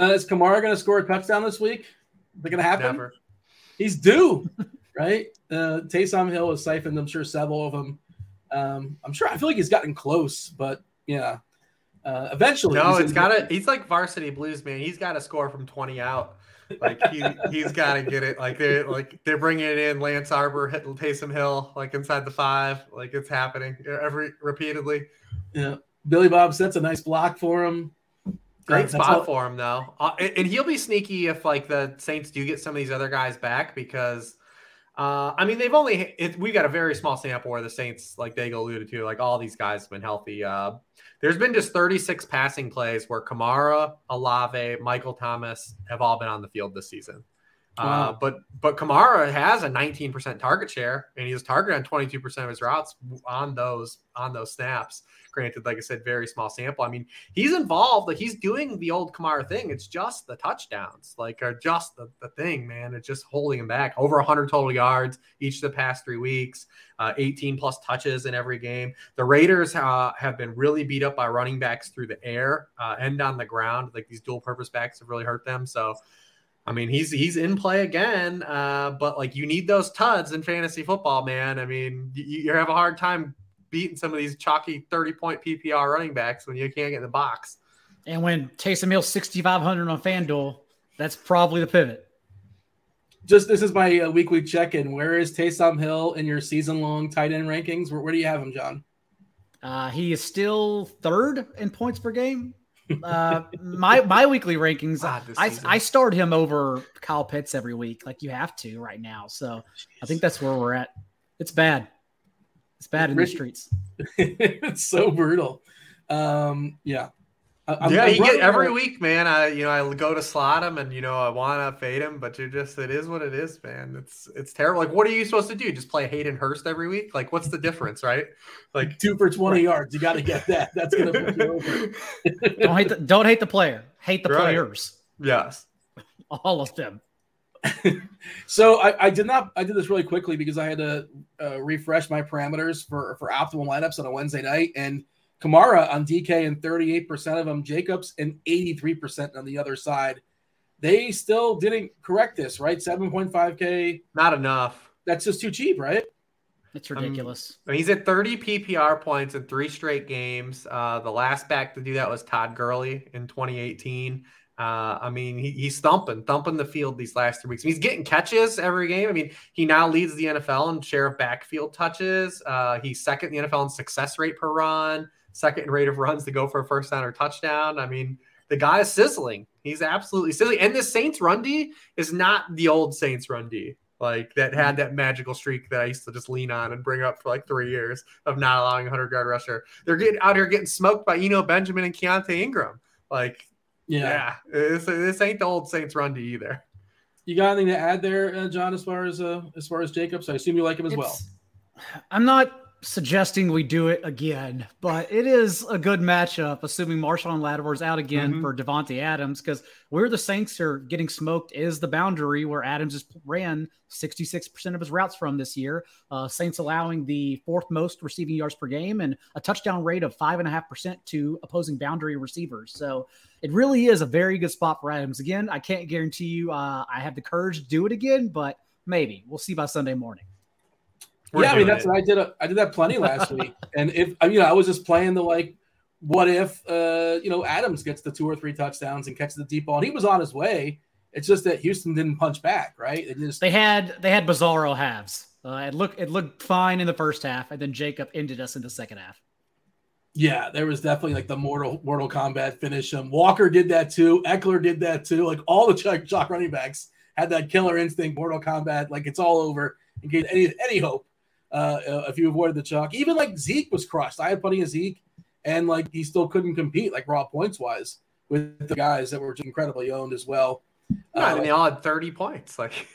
A: Uh, is Kamara going to score a touchdown this week? Is it going to happen?
C: Never.
A: He's due, (laughs) right? Uh, Taysom Hill has siphoned, I'm sure, several of them. Um, I'm sure. I feel like he's gotten close, but yeah, uh, eventually.
C: No, it's got to. He's like varsity blues, man. He's got to score from twenty out. Like he he's got to get it. Like they're like they're bringing it in. Lance Harbor, hit Taysom Hill, like inside the five. Like it's happening every repeatedly.
A: Yeah, Billy Bob sets a nice block for him.
C: Great spot for him though, uh, and he'll be sneaky if like the Saints do get some of these other guys back because. Uh, I mean, they've only it, we got a very small sample where the Saints, like Dago alluded to, like all these guys have been healthy. Uh, there's been just 36 passing plays where Kamara, Olave, Michael Thomas have all been on the field this season. Uh, wow. Uh, but but Kamara has a 19% target share, and he's targeted on 22% of his routes on those on those snaps. Granted, like I said, very small sample. I mean, he's involved. Like he's doing the old Kamara thing. It's just the touchdowns, like are just the, the thing, man. It's just holding him back. Over 100 total yards each of the past three weeks, uh, 18 plus touches in every game. The Raiders uh, have been really beat up by running backs through the air uh, and on the ground. Like these dual purpose backs have really hurt them. So. I mean, he's he's in play again, uh, but like you need those tuds in fantasy football, man. I mean, you, you have a hard time beating some of these chalky 30 point PPR running backs when you can't get in the box.
B: And when Taysom Hill 6,500 on FanDuel, that's probably the pivot.
A: Just this is my uh, weekly check in. Where is Taysom Hill in your season long tight end rankings? Where, where, do you have him, John?
B: Uh, he is still third in points per game. Uh, my my weekly rankings, I, I start him over Kyle Pitts every week, like you have to right now. So I think that's where we're at. It's bad. It's bad in the streets. (laughs)
A: it's so brutal. Um, yeah.
C: I'm, yeah, I'm you get every week, man. I you know I go to slot him, and you know I want to fade him, but you just it is what it is, man. It's it's terrible. Like, what are you supposed to do? Just play Hayden Hurst every week? Like, what's the difference, right? Like
A: two for twenty right. yards. You got to get that. That's gonna put you over. (laughs)
B: don't hate the don't hate the player. Hate the right. players.
C: Yes, (laughs)
B: all of them. (laughs)
A: so I, I, did not. I did this really quickly because I had to uh, refresh my parameters for for optimal lineups on a Wednesday night. And Kamara on DK and 38% of them, Jacobs and 83% on the other side. They still didn't correct this, right? 7.5K.
C: Not enough.
A: That's just too cheap, right?
B: It's ridiculous.
C: Um, he's at 30 PPR points in three straight games. Uh, the last back to do that was Todd Gurley in 2018. Uh, I mean, he, he's thumping, thumping the field these last three weeks. He's getting catches every game. I mean, he now leads the NFL in share of backfield touches. Uh, he's second in the NFL in success rate per run, second in rate of runs to go for a first down or touchdown. I mean, the guy is sizzling. He's absolutely sizzling. And this Saints run D is not the old Saints run D. Like that had that magical streak that I used to just lean on and bring up for like three years of not allowing a hundred yard rusher. They're getting out here getting smoked by Eno Benjamin and Keaontay Ingram. Like yeah, yeah this, this ain't the old Saints run to either.
A: You got anything to add there, uh, John? As far as uh, as far as Jacobs, I assume you like him as it's, well.
B: I'm not suggesting we do it again, but it is a good matchup, assuming Marshon Lattimore's out again mm-hmm. for Davante Adams, because where the Saints are getting smoked is the boundary where Adams just ran 66% of his routes from this year. Uh, Saints allowing the fourth most receiving yards per game and a touchdown rate of 5.5% to opposing boundary receivers. So it really is a very good spot for Adams. Again, I can't guarantee you uh, I have the courage to do it again, but maybe. We'll see by Sunday morning.
A: We're yeah, I mean that's it. what I did. Uh, I did that plenty last week, and if I mean, you know, I was just playing the like, what if uh, you know Adams gets the two or three touchdowns and catches the deep ball, and he was on his way. It's just that Houston didn't punch back, right? It just
B: they had they had bizarro halves. Uh, it looked it looked fine in the first half, and then Jacob ended us in the second half.
A: Yeah, there was definitely like the Mortal Mortal Kombat finish. Um, Walker did that too. Ekeler did that too. Like all the chalk, chalk running backs had that killer instinct, Mortal Kombat. Like it's all over in case any any hope uh, if you avoided the chalk. Even like Zeke was crushed. I had plenty of Zeke, and like he still couldn't compete like raw points wise with the guys that were just incredibly owned as well.
C: Yeah, uh, and they all had thirty points. Like,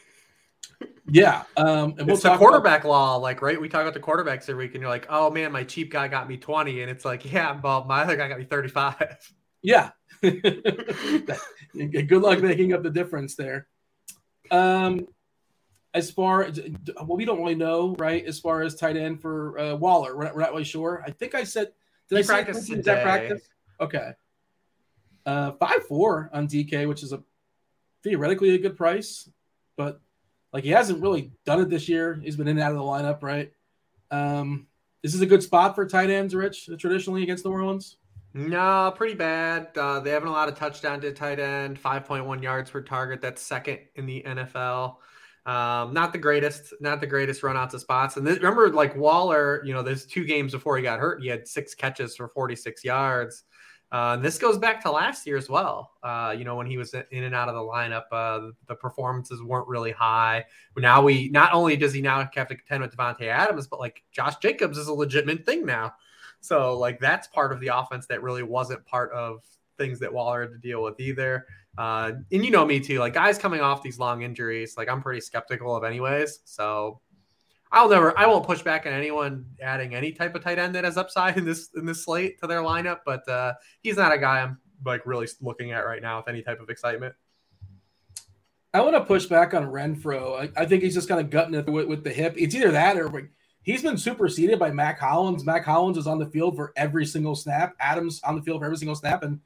C: (laughs)
A: yeah, um,
C: and we'll it's the quarterback about- law. Like, right? We talk about the quarterbacks every week, and you're like, oh man, my cheap guy got me twenty, and it's like, yeah, but my other guy got me thirty-five.
A: Yeah. (laughs) Good luck making up the difference there. Um, as far as well, we don't really know, right? As far as tight end for uh, Waller, we're not, we're not, really sure. I think I said,
C: did
A: he
C: I practice
A: say, that practice? Okay. Uh, five four on DK, which is a theoretically a good price, but like he hasn't really done it this year. He's been in and out of the lineup, right? Um, this is a good spot for tight ends, Rich, traditionally against the Orleans.
C: No, pretty bad. Uh, they haven't allowed a touchdown to tight end, 5.1 yards per target. That's second in the NFL. Um, not the greatest, not the greatest run out to spots. And this, remember, like Waller, you know, there's two games before he got hurt, he had six catches for 46 yards. Uh, this goes back to last year as well. Uh, you know, when he was in and out of the lineup, uh, the performances weren't really high. Now we not only does he now have to contend with Davante Adams, but like Josh Jacobs is a legitimate thing now. So like that's part of the offense that really wasn't part of things that Waller had to deal with either. Uh, and you know me too, like guys coming off these long injuries, like I'm pretty skeptical of anyways. So I'll never, I won't push back on anyone adding any type of tight end that has upside in this in this slate to their lineup. But uh, he's not a guy I'm like really looking at right now with any type of excitement.
A: I want to push back on Renfro. I, I think he's just kind of gutting it with, with, the hip. It's either that or he's been superseded by Mack Hollins. Mack Hollins is on the field for every single snap. Adams on the field for every single snap. And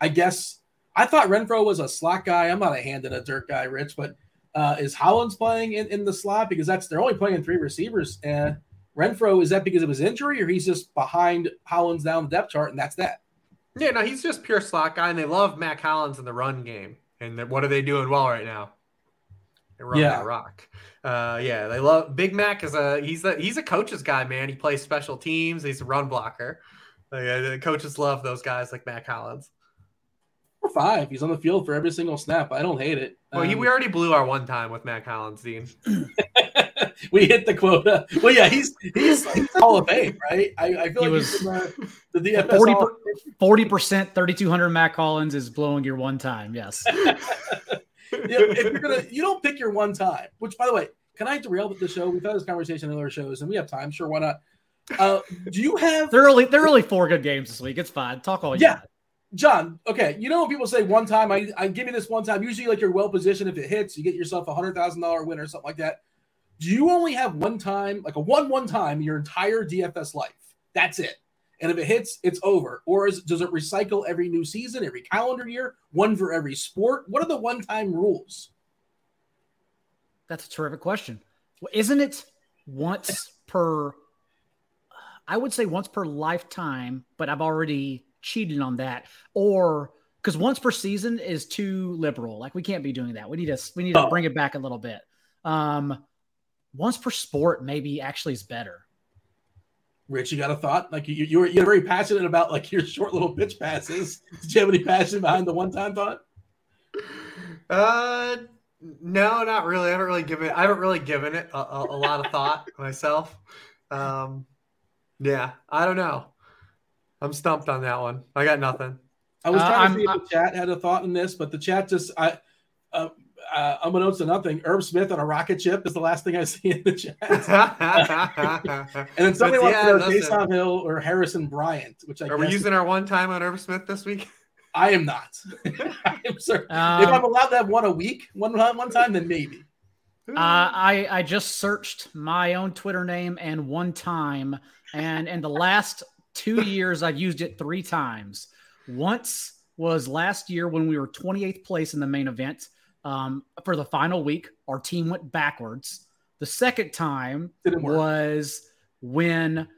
A: I guess I thought Renfro was a slot guy. I'm not a hand in a dirt guy, Rich, but uh, is Hollins playing in, in the slot because that's they're only playing three receivers. And Renfro, is that because of his injury or he's just behind Hollins down the depth chart and that's that?
C: Yeah, no, he's just pure slot guy, and they love Mack Hollins in the run game. And what are they doing well right now? They run yeah. rock. Uh, yeah, they love Big Mac is a he's a he's a coach's guy, man. He plays special teams. He's a run blocker. Like, uh, the coaches love those guys like Mack Hollins.
A: Or five. He's on the field for every single snap. I don't hate it.
C: Well, um, he, we already blew our one time with Mack Hollins, Dean. (laughs) (laughs)
A: we hit the quota. Well, yeah, he's he's, he's Hall of Fame, right? I, I feel he like was he's the, the DFS
B: 40 percent, thirty two hundred Mack Hollins is blowing your one time. Yes. (laughs)
A: if you're gonna, you don't pick your one time. Which, by the way, can I derail the show? We've had this conversation in other shows, and we have time. Sure, why not? Uh, do you have?
B: They're only they're only four good games this week. It's fine. Talk all you.
A: Yeah, John, okay, you know when people say one time, I, I give me this one time. Usually, like you're well positioned. If it hits, you get yourself a hundred thousand dollar win or something like that. Do you only have one time, like a one one time, your entire DFS life? That's it. And if it hits, it's over. Or is, does it recycle every new season, every calendar year, one for every sport? What are the one time rules?
B: That's a terrific question. Well, isn't it once per? I would say once per lifetime, but I've already cheated on that or because once per season is too liberal. Like we can't be doing that. We need to we need to oh. bring it back a little bit. Um, once per sport maybe actually is better.
A: Rich, you got a thought? Like you, you were you're very passionate about like your short little pitch passes. Did you have any passion behind the one time thought?
C: Uh, no, not really. I haven't really given I haven't really given it a, a, a lot of thought myself. Um, yeah, I don't know. I'm stumped on that one. I got nothing.
A: I was trying uh, to see if the chat had a thought in this, but the chat just I uh, uh, unbeknownst to nothing, Herb Smith on a rocket ship is the last thing I (laughs) see in the chat. (laughs) and then somebody wants yeah, to know Taysom Hill or Harrison Bryant, which I
C: are we using our one time on Herb Smith this week? (laughs)
A: I am not. I am sorry. Um, if I'm allowed to have one a week, one one time, then maybe.
B: Uh, I I just searched my own Twitter name and one time, and in the last two years, I've used it three times. Once was last year when we were 28th place in the main event. Um, for the final week, our team went backwards. The second time was when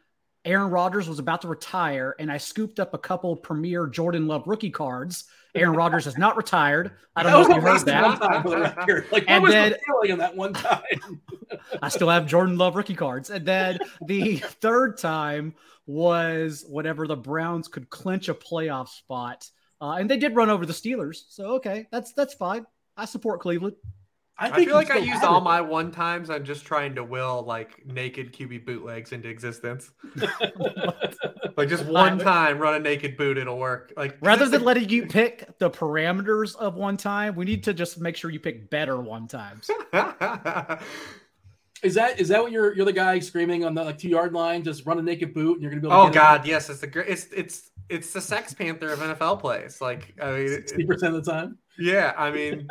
B: Aaron Rodgers was about to retire, and I scooped up a couple premier Jordan Love rookie cards. Aaron Rodgers has not retired. I don't know if you heard that.
A: Like, and then, the that one time?
B: I still have Jordan Love rookie cards. And then the third time was whatever the Browns could clinch a playoff spot, uh, and they did run over the Steelers. So okay, that's that's fine. I support Cleveland.
C: I, I feel like I used all it. my one times on just trying to will like naked QB bootlegs into existence. (laughs) like just one time run a naked boot, it'll work. Like
B: rather than letting you pick the parameters of one time, we need to just make sure you pick better one times. (laughs)
A: Is that is that what you're you're the guy screaming on the like two yard line, just run a naked boot, and you're gonna be?
C: oh God, yes, it's the. It's it's it's the Sex Panther of NFL plays. Like I mean,
A: sixty percent of the time.
C: Yeah, I mean,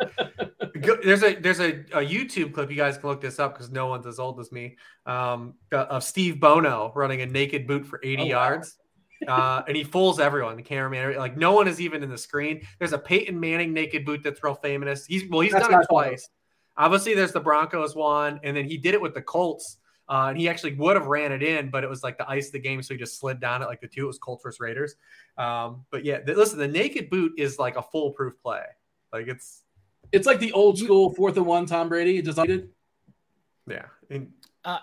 C: (laughs) there's a there's a, a YouTube clip you guys can look this up because no one's as old as me. Um, of Steve Bono running a naked boot for 80 oh, yards. Wow. uh, and he fools everyone. The cameraman, like no one is even in the screen. There's a Peyton Manning naked boot that's real famous. He's well, he's that's done it twice. Obviously, there's the Broncos one, and then he did it with the Colts Uh, and he actually would have ran it in, but it was like the ice of the game, so he just slid down it like the two. It was Colts versus Raiders. Um, but yeah, the, listen, the naked boot is like a foolproof play. Like it's
A: it's like the old school fourth and one Tom Brady. It just
C: yeah. And,
B: uh,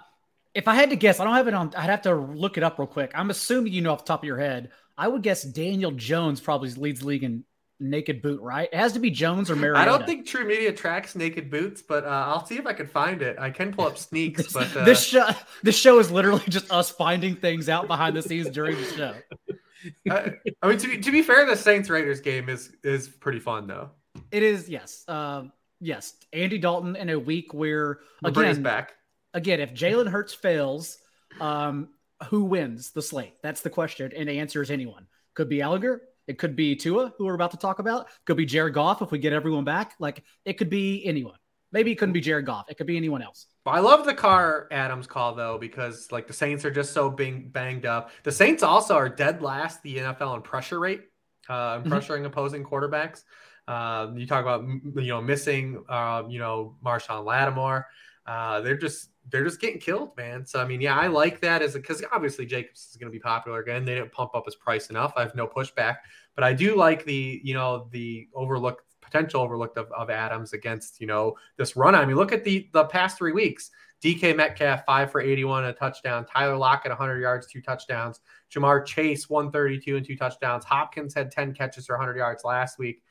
B: if I had to guess, I don't have it on. I'd have to look it up real quick. I'm assuming you know off the top of your head. I would guess Daniel Jones probably leads the league in naked boot, right? It has to be Jones or Mariota.
C: I don't think TruMedia tracks naked boots, but uh, I'll see if I can find it. I can pull up sneaks,
B: this, (laughs)
C: but uh...
B: this show this show is literally just us finding things out behind the scenes during the show. (laughs)
C: I, I, mean, to be, to be fair, the Saints Raiders game is is pretty fun though.
B: It is, yes, um, yes. Andy Dalton in a week where again,
C: back
B: again, if Jalen Hurts fails, um, who wins the slate? That's the question, and the answer is anyone. Could be Ehlinger, it could be Tua, who we're about to talk about. Could be Jared Goff if we get everyone back. Like it could be anyone. Maybe it couldn't be Jared Goff. It could be anyone else.
C: I love the Carr Adams call though because like the Saints are just so being banged up. The Saints also are dead last the NFL in pressure rate, uh, mm-hmm. pressuring opposing quarterbacks. Uh, you talk about you know missing uh, you know Marshon Lattimore. Uh, they're just they're just getting killed, man. So I mean, yeah, I like that as because obviously Jacobs is going to be popular again. They didn't pump up his price enough. I have no pushback, but I do like the you know the overlooked potential overlooked of, of Adams against you know this run. I mean, look at the the past three weeks. DK Metcalf five for 81 a touchdown. Tyler Lockett 100 yards, two touchdowns. Ja'Marr Chase 132 and two touchdowns. Hopkins had 10 catches for 100 yards last week.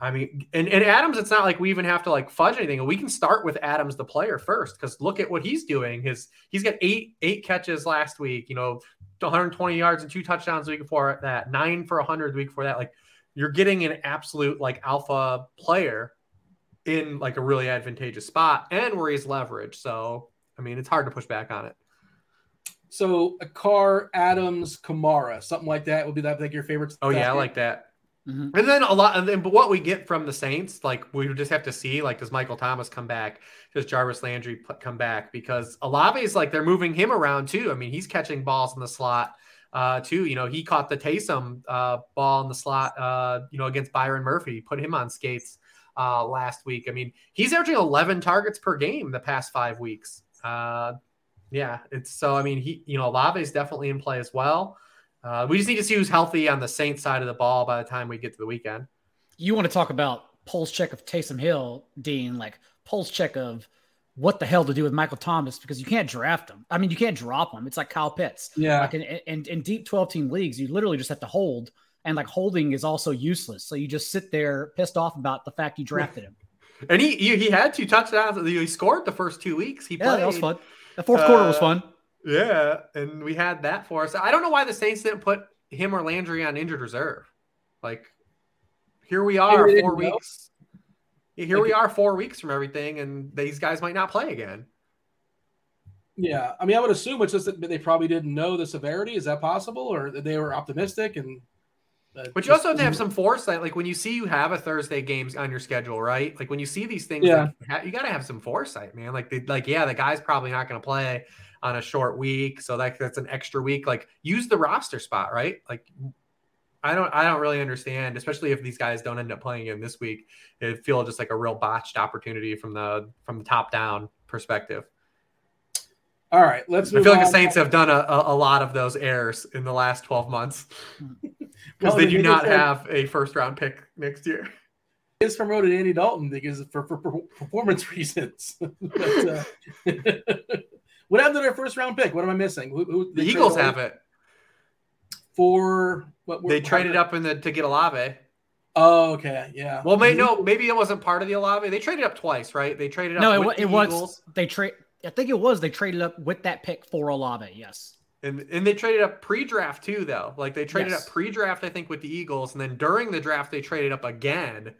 C: I mean, and, and Adams, it's not like we even have to like fudge anything. We can start with Adams, the player, first, because look at what he's doing. His he's got eight eight catches last week. You know, 120 yards and two touchdowns the week before that. Nine for 100 the week before that. Like you're getting an absolute like alpha player in like a really advantageous spot and where he's leverage. So I mean, it's hard to push back on it.
A: So a Carr, Adams, Kamara, something like that would be that like your favorite.
C: Oh yeah, I like that. Mm-hmm. And then a lot, and then but what we get from the Saints, like we just have to see, like does Michael Thomas come back? Does Jarvis Landry come back? Because Olave is like they're moving him around too. I mean, he's catching balls in the slot uh, too. You know, he caught the Taysom uh, ball in the slot, uh, you know, against Byron Murphy, put him on skates uh, last week. I mean, he's averaging 11 targets per game the past five weeks. Uh, yeah, it's so. I mean, he, you know, Olave is definitely in play as well. Uh, we just need to see who's healthy on the Saints side of the ball by the time we get to the weekend.
B: You want to talk about pulse check of Taysom Hill, Dean? Like pulse check of what the hell to do with Michael Thomas because you can't draft him. I mean, you can't drop him. It's like Kyle Pitts.
A: Yeah.
B: Like in, in, in deep 12 team leagues, you literally just have to hold, and like holding is also useless. So you just sit there pissed off about the fact you drafted him.
C: And he he, he had two touchdowns. He scored the first two weeks. He
B: yeah,
C: played.
B: that was fun. The fourth uh, quarter was fun.
C: Yeah, and we had that for us. I don't know why the Saints didn't put him or Landry on injured reserve. Like here we are, four weeks. Know. Here like, we are, four weeks from everything, and these guys might not play again.
A: Yeah, I mean, I would assume it's just that they probably didn't know the severity. Is that possible, or they were optimistic and?
C: Uh, but you also have to have some foresight. Like when you see you have a Thursday games on your schedule, right? Like when you see these things,
A: yeah.
C: Like, you got to have some foresight, man. Like, they, like yeah, the guy's probably not going to play on a short week, so that that's an extra week. Like use the roster spot, right? Like I don't I don't really understand, especially if these guys don't end up playing in this week. It feels just like a real botched opportunity from the from the top down perspective.
A: All right, let's.
C: I feel like the Saints have done a, a, a, lot of those errors in the last twelve months (laughs) because well, they do not have a first round pick next year. (laughs)
A: Is promoted Andy Dalton because for, for, for performance (laughs) reasons. but, uh, what happened to their first round pick? What am I missing? Who, who,
C: the Eagles have it
A: for what?
C: They traded up in the to get Olave.
A: Oh, okay, yeah.
C: Well, maybe no, maybe it wasn't part of the Olave. They traded up twice, right? They traded up.
B: No, it, it was. They trade. I think it was. They traded up with that pick for Olave. Yes.
C: And and they traded up pre-draft too, though. Like they traded yes. up pre-draft, I think, with the Eagles, and then during the draft they traded up again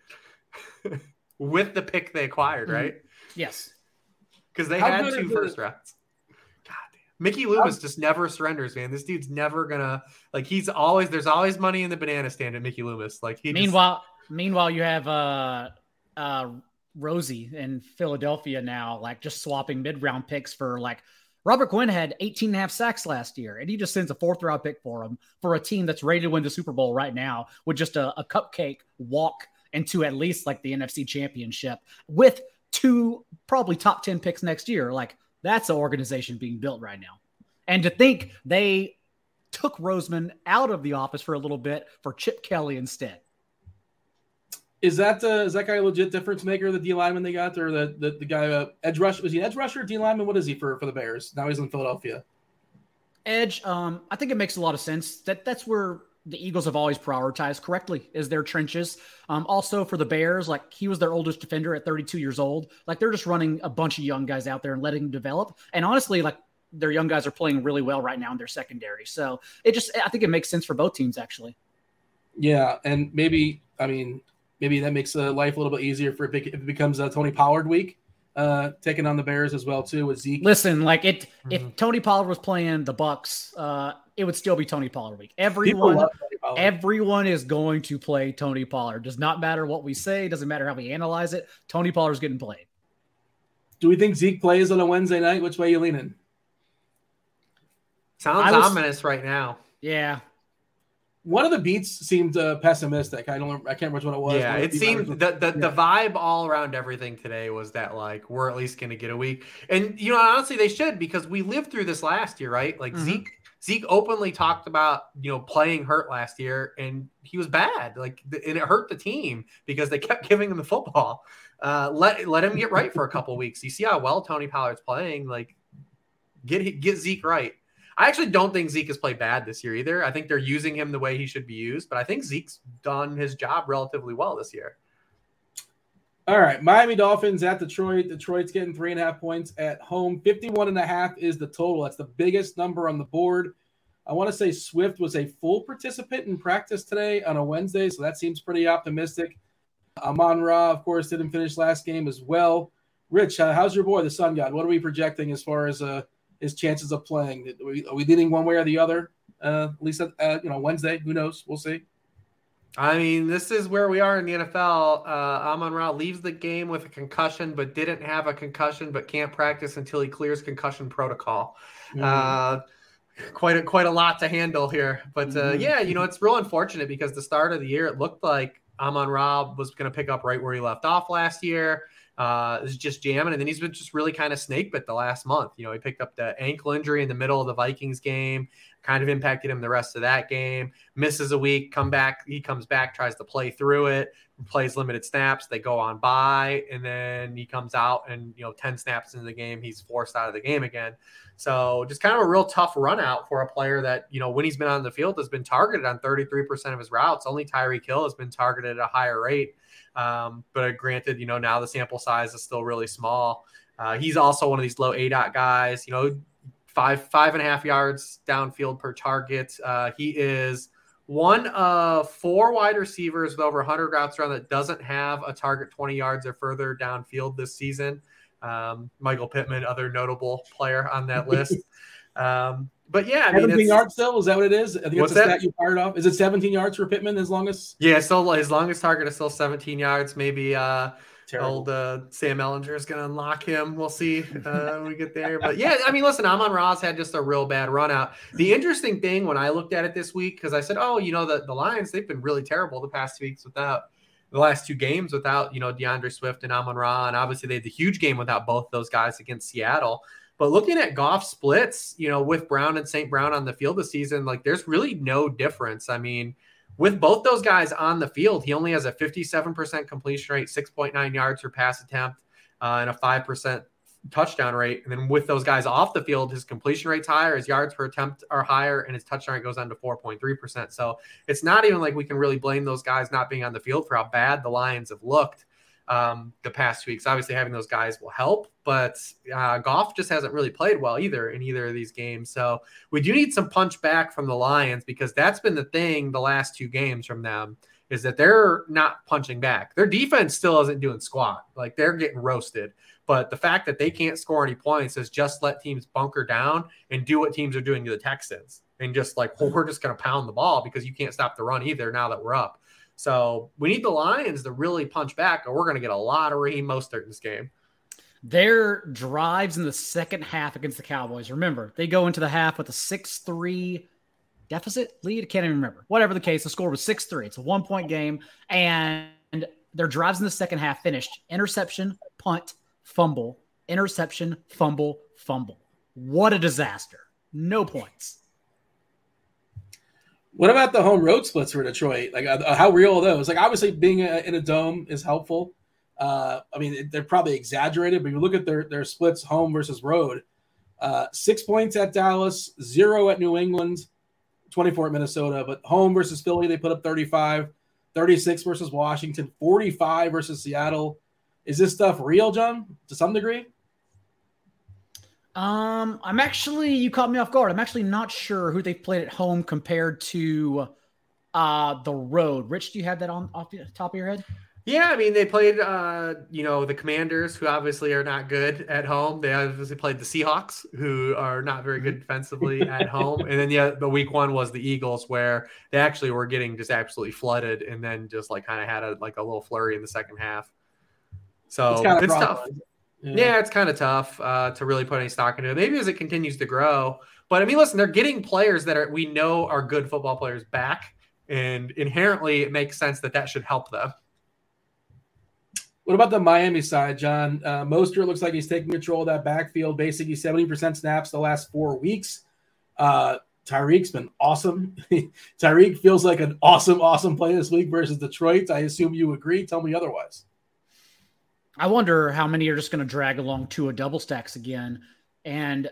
C: (laughs) with the pick they acquired, mm-hmm. right?
B: Yes.
C: Because they How had two first rounds. Mickey Loomis just never surrenders, man. This dude's never gonna like. He's always there's always money in the banana stand at Mickey Loomis. Like he.
B: Meanwhile, just... meanwhile, you have uh, uh, Rosie in Philadelphia now, like just swapping mid round picks for like Robert Quinn had 18 and a half sacks last year, and he just sends a fourth round pick for him for a team that's ready to win the Super Bowl right now with just a, a cupcake walk into at least like the NFC championship with two probably top 10 picks next year. Like That's an organization being built right now. And to think they took Roseman out of the office for a little bit for Chip Kelly instead.
A: Is that uh, is that guy a legit difference maker? The D lineman they got, or the the, the guy uh, edge rush? Was he an edge rusher, D lineman? What is he for for the Bears? Now he's in Philadelphia.
B: Edge. Um, I think it makes a lot of sense. That that's where the Eagles have always prioritized correctly is their trenches. Um, also for the Bears, like he was their oldest defender at 32 years old. Like they're just running a bunch of young guys out there and letting them develop. And honestly, like their young guys are playing really well right now in their secondary. So it just, I think it makes sense for both teams actually.
A: Yeah, and maybe I mean maybe that makes uh, life a little bit easier for if it becomes a Tony Pollard week uh, taking on the Bears as well too with Zeke.
B: Listen, like it, mm-hmm. if Tony Pollard was playing the Bucks uh, it would still be Tony Pollard week. Everyone, Pollard. everyone is going to play Tony Pollard. Does not matter what we say. Doesn't matter how we analyze it. Tony Pollard's getting played.
A: Do we think Zeke plays on a Wednesday night? Which way are you leaning?
C: Sounds was, ominous right now.
B: Yeah,
A: one of the beats seemed uh, pessimistic. I don't. I can't remember what it was.
C: Yeah, it seemed the the, yeah. the vibe all around everything today was that like we're at least going to get a week, and you know honestly they should because we lived through this last year, right? Like mm-hmm. Zeke Zeke openly talked about you know playing hurt last year, and he was bad. Like and it hurt the team because they kept (laughs) giving him the football. Uh, let let him get right for a couple weeks. You see how well Tony Pollard's playing. Like get get Zeke right. I actually don't think Zeke has played bad this year either. I think they're using him the way he should be used, but I think Zeke's done his job relatively well this year.
A: All right. Miami Dolphins at Detroit. Detroit's getting three and a half points at home. 51 and a half is the total. That's the biggest number on the board. I want to say Swift was a full participant in practice today on a Wednesday, so that seems pretty optimistic. Amon Ra, of course, didn't finish last game as well. Rich, uh, how's your boy, the Sun God? What are we projecting as far as uh, his chances of playing? Are we, are we leaning one way or the other? Uh, at least, uh, you know, Wednesday. Who knows? We'll see.
C: I mean, this is where we are in the NFL. Uh, Amon Ra leaves the game with a concussion, but didn't have a concussion, but can't practice until he clears concussion protocol. Mm. Uh, quite a quite a lot to handle here, but uh, mm-hmm. yeah, you know, it's real unfortunate because the start of the year it looked like Amon Ra was going to pick up right where he left off last year uh, is just jamming. And then he's been just really kind of snake bit the last month. You know, he picked up the ankle injury in the middle of the Vikings game, kind of impacted him the rest of that game. Misses a week, come back. He comes back, tries to play through it, plays limited snaps. They go on by, and then he comes out and you know, ten snaps into the game, he's forced out of the game again. So just kind of a real tough run out for a player that you know when he's been on the field has been targeted on 33% of his routes. Only Tyreek Hill has been targeted at a higher rate. Um, but granted, you know, now the sample size is still really small. Uh, he's also one of these low A dot guys, you know, five, five and a half yards downfield per target. Uh, he is one of four wide receivers with over 100 routes run that doesn't have a target 20 yards or further downfield this season. Um, Michael Pittman, other notable player on that (laughs) list. Um, but yeah, I
A: mean, 17 yards still is that what it is? I think a that? you fired off. Is it 17 yards for Pittman as long as?
C: Yeah, still long as target is still 17 yards. Maybe uh, old uh, Sam Ehlinger is going to unlock him. We'll see (laughs) uh, when we get there. But yeah, I mean, listen, Amon Ra's had just a real bad run out. The interesting thing when I looked at it this week, because I said, oh, you know, the, the Lions, they've been really terrible the past two weeks without the last two games without, you know, DeAndre Swift and Amon Ra. And obviously they had the huge game without both those guys against Seattle. But looking at Goff splits, you know, with Brown and St. Brown on the field this season, like there's really no difference. I mean, with both those guys on the field, he only has a 57% completion rate, 6.9 yards per pass attempt, uh, and a 5% touchdown rate. And then with those guys off the field, his completion rate's higher, his yards per attempt are higher, and his touchdown rate goes down to 4.3%. So it's not even like we can really blame those guys not being on the field for how bad the Lions have looked um, the past weeks. Obviously, having those guys will help, but uh, Goff just hasn't really played well either in either of these games. So we do need some punch back from the Lions because that's been the thing the last two games from them is that they're not punching back. Their defense still isn't doing squat. Like they're getting roasted. But the fact that they can't score any points is just let teams bunker down and do what teams are doing to the Texans and just like, well, (laughs) we're just going to pound the ball because you can't stop the run either now that we're up. So we need the Lions to really punch back, or we're going to get a lot of Raheem Mostert in this game.
B: Their drives in the second half against the Cowboys. Remember, they go into the half with a 6 3 deficit lead. Can't even remember. Whatever the case, the score was 6 3. It's a one point game. And their drives in the second half finished interception, punt, fumble, interception, fumble, fumble. What a disaster. No points.
A: What about the home road splits for Detroit? Like, uh, how real are those? Like, obviously, being a, in a dome is helpful. Uh, I mean, they're probably exaggerated, but you look at their their splits, home versus road. Uh, six points at Dallas, zero at New England, 24 at Minnesota. But home versus Philly, they put up 35, 36 versus Washington, 45 versus Seattle. Is this stuff real, John, to some degree?
B: Um, I'm actually you caught me off guard. I'm actually not sure who they've played at home compared to uh the road. Rich, do you have that on off the top of your head?
C: Yeah, I mean they played uh, you know, the Commanders who obviously are not good at home. They obviously played the Seahawks who are not very good defensively (laughs) at home. And then yeah, the week one was the Eagles where they actually were getting just absolutely flooded and then just like kind of had a like a little flurry in the second half. So it's, it's tough. Yeah. yeah, it's kind of tough uh, to really put any stock into it. Maybe as it continues to grow. But I mean, listen, they're getting players that are we know are good football players back, and inherently it makes sense that that should help them.
A: What about the Miami side, John? Uh, Mostert looks like he's taking control of that backfield, basically 70% snaps the last four weeks. Uh, Tyreek's been awesome. (laughs) Tyreek feels like an awesome, awesome play this week versus Detroit. I assume you agree. Tell me otherwise.
B: I wonder how many are just going to drag along to a double stacks again. And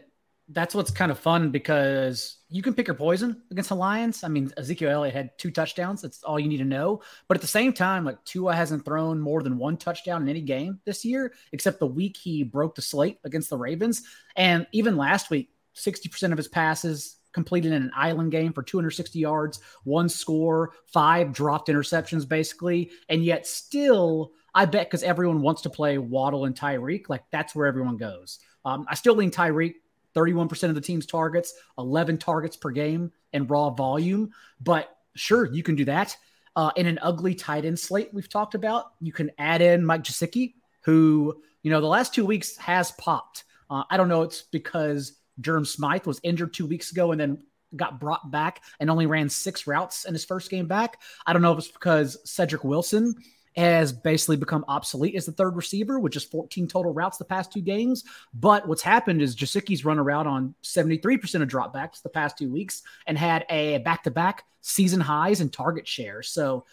B: that's what's kind of fun because you can pick your poison against the Lions. I mean, Ezekiel Elliott had two touchdowns. That's all you need to know. But at the same time, like Tua hasn't thrown more than one touchdown in any game this year, except the week he broke the slate against the Ravens. And even last week, 60% of his passes completed in an island game for 260 yards, one score, five dropped interceptions, basically. And yet still I bet because everyone wants to play Waddle and Tyreek, like that's where everyone goes. Um, I still lean Tyreek, 31% of the team's targets, 11 targets per game and raw volume. But sure, you can do that. Uh, in an ugly tight end slate we've talked about, you can add in Mike Gesicki, who, you know, the last two weeks has popped. Uh, I don't know, it's because Durham Smythe was injured two weeks ago and then got brought back and only ran six routes in his first game back. I don't know if it's because Cedric Wilson has basically become obsolete as the third receiver, with just 14 total routes the past two games. But what's happened is Gesicki's run around on 73% of dropbacks the past two weeks and had a back to back season highs in target share. So,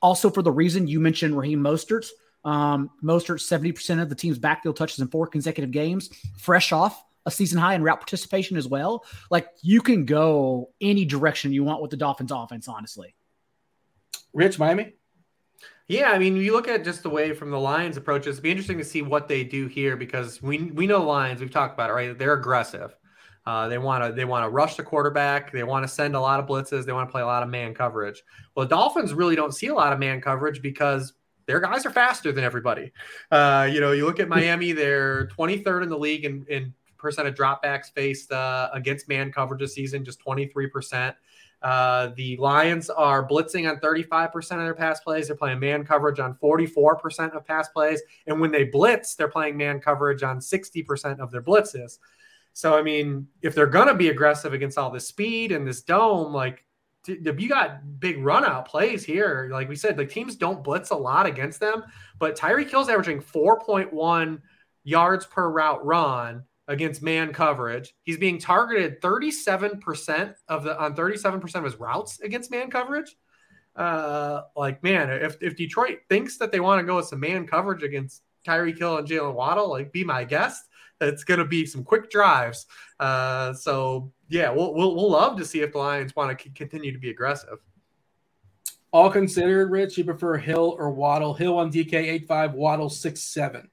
B: also for the reason you mentioned Raheem Mostert, um, Mostert 70% of the team's backfield touches in four consecutive games, fresh off a season high in route participation as well. Like you can go any direction you want with the Dolphins offense, honestly.
A: Rich, Miami?
C: Yeah, I mean, you look at just the way from the Lions approaches, it'd be interesting to see what they do here because we we know Lions, we've talked about it, right? They're aggressive. Uh, they want to they want to rush the quarterback. They want to send a lot of blitzes. They want to play a lot of man coverage. Well, the Dolphins really don't see a lot of man coverage because their guys are faster than everybody. Uh, you know, you look at Miami; they're 23rd in the league in, in percent of dropbacks faced uh, against man coverage this season, just 23 percent. Uh, the Lions are blitzing on 35% of their pass plays. They're playing man coverage on 44% of pass plays. And when they blitz, they're playing man coverage on 60% of their blitzes. So, I mean, if they're going to be aggressive against all this speed and this dome, like, you got big run out plays here. Like we said, like teams don't blitz a lot against them, but Tyreek Hill's averaging 4.1 yards per route run against man coverage. He's being targeted 37% of the on 37% of his routes against man coverage. Uh, like man, if, if Detroit thinks that they want to go with some man coverage against Tyreek Hill and Jaylen Waddle, like be my guest. It's going to be some quick drives. Uh, so yeah, we'll, we'll we'll love to see if the Lions want to c- continue to be aggressive.
A: All considered, Rich, you prefer Hill or Waddle? Hill on DK eight five, Waddle six seven.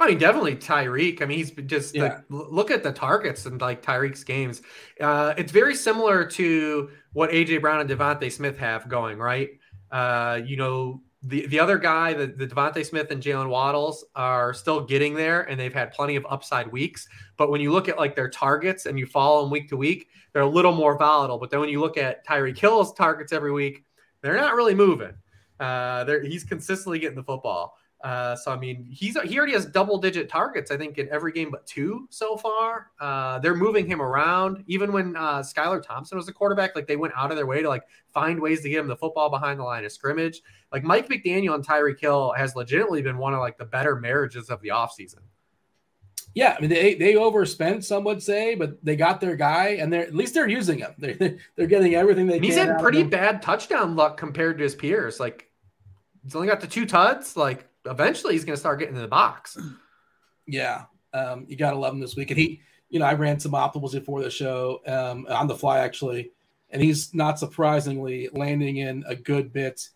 C: I mean, definitely Tyreek. I mean, he's just yeah. like, look at the targets and like Tyreek's games. Uh, it's very similar to what AJ Brown and DeVonta Smith have going, right? Uh, you know, the the other guy, the, the DeVonta Smith and Jaylen Waddles are still getting there, and they've had plenty of upside weeks. But when you look at like their targets and you follow them week to week, they're a little more volatile. But then when you look at Tyreek Hill's targets every week, they're not really moving. Uh, he's consistently getting the football. Uh, so I mean, he's he already has double digit targets. I think in every game but two so far. Uh, they're moving him around. Even when uh, Skylar Thompson was the quarterback, like they went out of their way to like find ways to get him the football behind the line of scrimmage. Like Mike McDaniel and Tyreek Hill has legitimately been one of like the better marriages of the offseason.
A: Yeah, I mean they they overspent, some would say, but they got their guy, and they're at least they're using him. (laughs) They're they're getting everything they
C: And he's had pretty bad touchdown luck compared to his peers. Like he's only got the two tuds. Like eventually he's gonna start getting in the box. (clears throat)
A: Yeah, um, you gotta love him this week. And he, you know, I ran some optimals before the show um, on the fly actually, and he's not surprisingly landing in a good bit,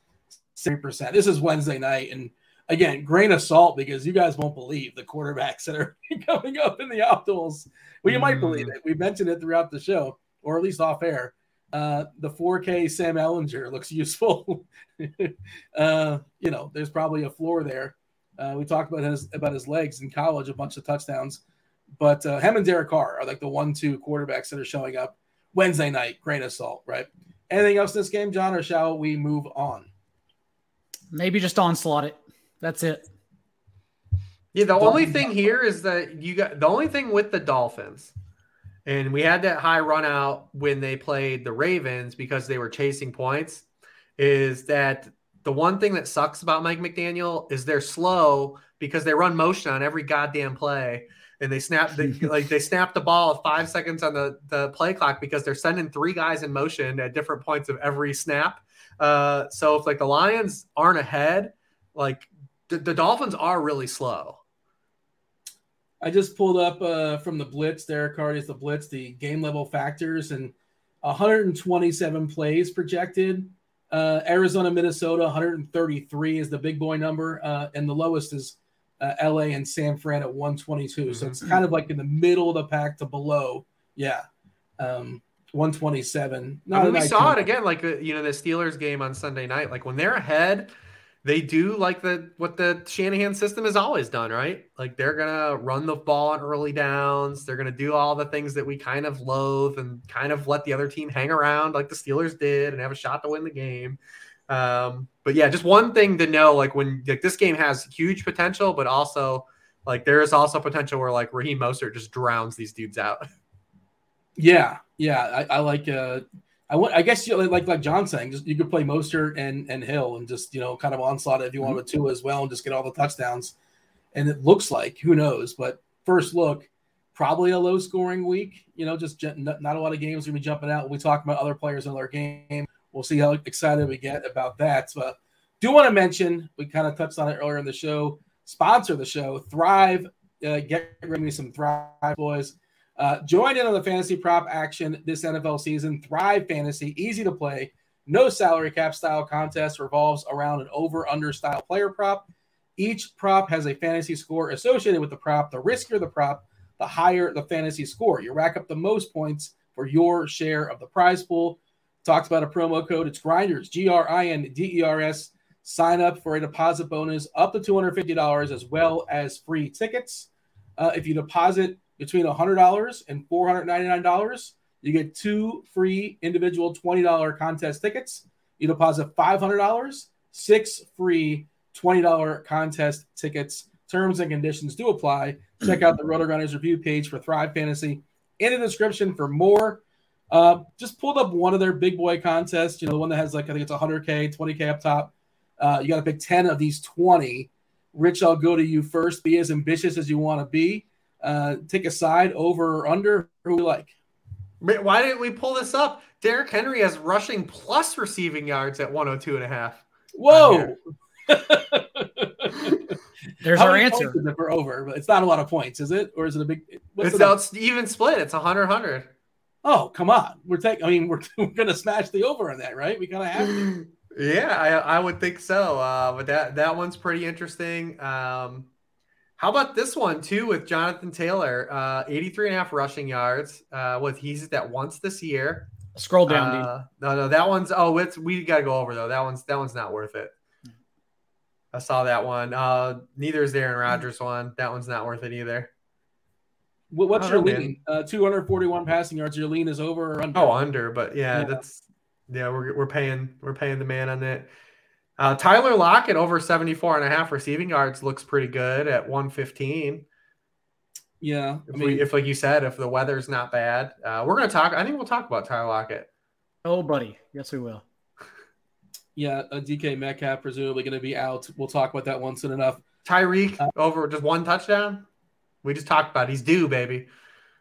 A: seven percent. This is Wednesday night, and again, grain of salt because you guys won't believe the quarterbacks (laughs) that are coming up in the optimals. Well, you might believe it. We mentioned it throughout the show, or at least off air. Uh, the 4K Sam Ehlinger looks useful. (laughs) uh, you know, there's probably a floor there. Uh, we talked about his about his legs in college, a bunch of touchdowns. But uh, him and Derek Carr are like the one-two quarterbacks that are showing up Wednesday night. Grain of salt, right? Anything else in this game, John, or shall we move on?
B: Maybe just onslaught it. That's it.
C: Yeah, the only thing here is that you got the only thing with the Dolphins, and we had that high run out when they played the Ravens because they were chasing points, is that the one thing that sucks about Mike McDaniel is they're slow because they run motion on every goddamn play. And they snap they, (laughs) like they snap the ball five seconds on the, the play clock because they're sending three guys in motion at different points of every snap. Uh, so if like the Lions aren't ahead, like the, the Dolphins are really slow.
A: I just pulled up uh, from the Blitz, Derek is the Blitz, the game level factors, and 127 plays projected. Uh, Arizona, Minnesota, 133 is the big boy number, uh, and the lowest is uh, LA and San Fran at 122. So it's kind of like in the middle of the pack to below. Yeah. Um, 127.
C: I mean, we saw it again, like you know the Steelers game on Sunday night. Like when they're ahead, they do like the what the Shanahan system has always done, right? Like they're gonna run the ball on early downs. They're gonna do all the things that we kind of loathe and kind of let the other team hang around, like the Steelers did, and have a shot to win the game. Um, but yeah, just one thing to know, like when like this game has huge potential, but also like there is also potential where like Raheem Mostert just drowns these dudes out.
A: Yeah, yeah, I, I like. Uh, I want. I guess you know, like like John saying, just you could play Mostert and and Hill and just you know kind of onslaught if you want with two as well and just get all the touchdowns. And it looks like who knows, but first look, probably a low scoring week. You know, just ju- not, not a lot of games gonna be jumping out. We talk about other players in our game. We'll see how excited we get about that. But do want to mention we kind of touched on it earlier in the show. Sponsor the show, Thrive. Uh, get rid of me some Thrive boys. Uh, join in on the fantasy prop action this NFL season. Thrive Fantasy, easy to play, no salary cap style contest revolves around an over under style player prop. Each prop has a fantasy score associated with the prop. The riskier the prop, the higher the fantasy score. You rack up the most points for your share of the prize pool. Talks about a promo code. It's Grinders, G R I N D E R S. Sign up for a deposit bonus up to $250 as well as free tickets. Uh, if you deposit between $100 and $499, you get two free individual $20 contest tickets. You deposit $500, six free $20 contest tickets. Terms and conditions do apply. Check out the RotoGrinders review page for Thrive Fantasy in the description for more. Uh, just pulled up one of their big boy contests, you know, the one that has like, I think it's 100K, 20K up top. Uh, you got to pick 10 of these 20. Rich, I'll go to you first. Be as ambitious as you want to be. Uh, take a side over or under. Who we like?
C: Why didn't we pull this up? Derrick Henry has rushing plus receiving yards at 102 and a half.
A: Whoa. (laughs)
B: There's
A: How
B: our answer.
A: points is it for over? But it's not a lot of points, is it? Or is it a big? What's
C: It's
A: the-
C: out even split. It's 100 100.
A: Oh, come on. We're taking. I mean, (laughs) we're, we're gonna smash the over on that, right? We kind of have. to. (laughs)
C: Yeah, I, I would think so. Uh, but that that one's pretty interesting. Um, how about this one too with Jonathan Taylor? Uh, 83 and a half rushing yards. Uh, with he's at that once this year.
B: Scroll down.
C: Uh, no, no, that one's oh, it's we gotta go over though. That one's that one's not worth it. I saw that one. Uh, neither is the Aaron Rodgers one. That one's not worth it either.
A: What, what's your
C: don't know,
A: lean? Uh, 241 passing yards. Your lean is over or under?
C: Oh, under, but yeah,
A: Yeah.
C: that's yeah, we're we're paying we're paying the man on that. Uh, Tyler Lockett over 74 and a half receiving yards looks pretty good at 115.
A: yeah.
C: If,
A: I mean,
C: we, if like you said, if the weather's not bad, uh, we're gonna talk. I think we'll talk about Tyler Lockett.
B: Oh, buddy. Yes, we will.
A: yeah. A DK Metcalf presumably going to be out. We'll talk about that once soon enough.
C: Tyreek
A: Uh,
C: over just one touchdown. We just talked about it. he's due, baby.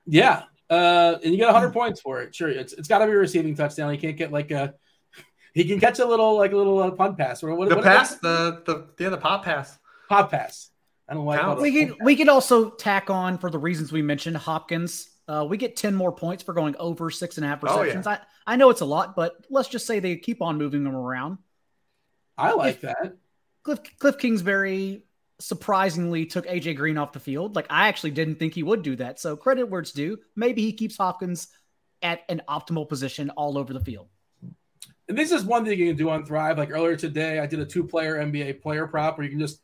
A: Yeah, uh, and you get 100 points for it. Sure, it's it's got to be a receiving touchdown. You can't get like a he can catch a little like a little uh, punt pass or
C: what, the what, pass, what, the the yeah, the pop pass,
A: pop pass. I don't like.
B: We could we could also tack on for the reasons we mentioned Hopkins. Uh, we get ten more points for going over six and a half receptions. Oh, yeah. I I know it's a lot, but let's just say they keep on moving them around.
A: I like if, that.
B: Kliff Kliff Kingsbury surprisingly took AJ Green off the field. Like I actually didn't think he would do that. So credit where it's due. Maybe he keeps Hopkins at an optimal position all over the field.
A: And this is one thing you can do on Thrive. Like earlier today, I did a two-player NBA player prop where you can just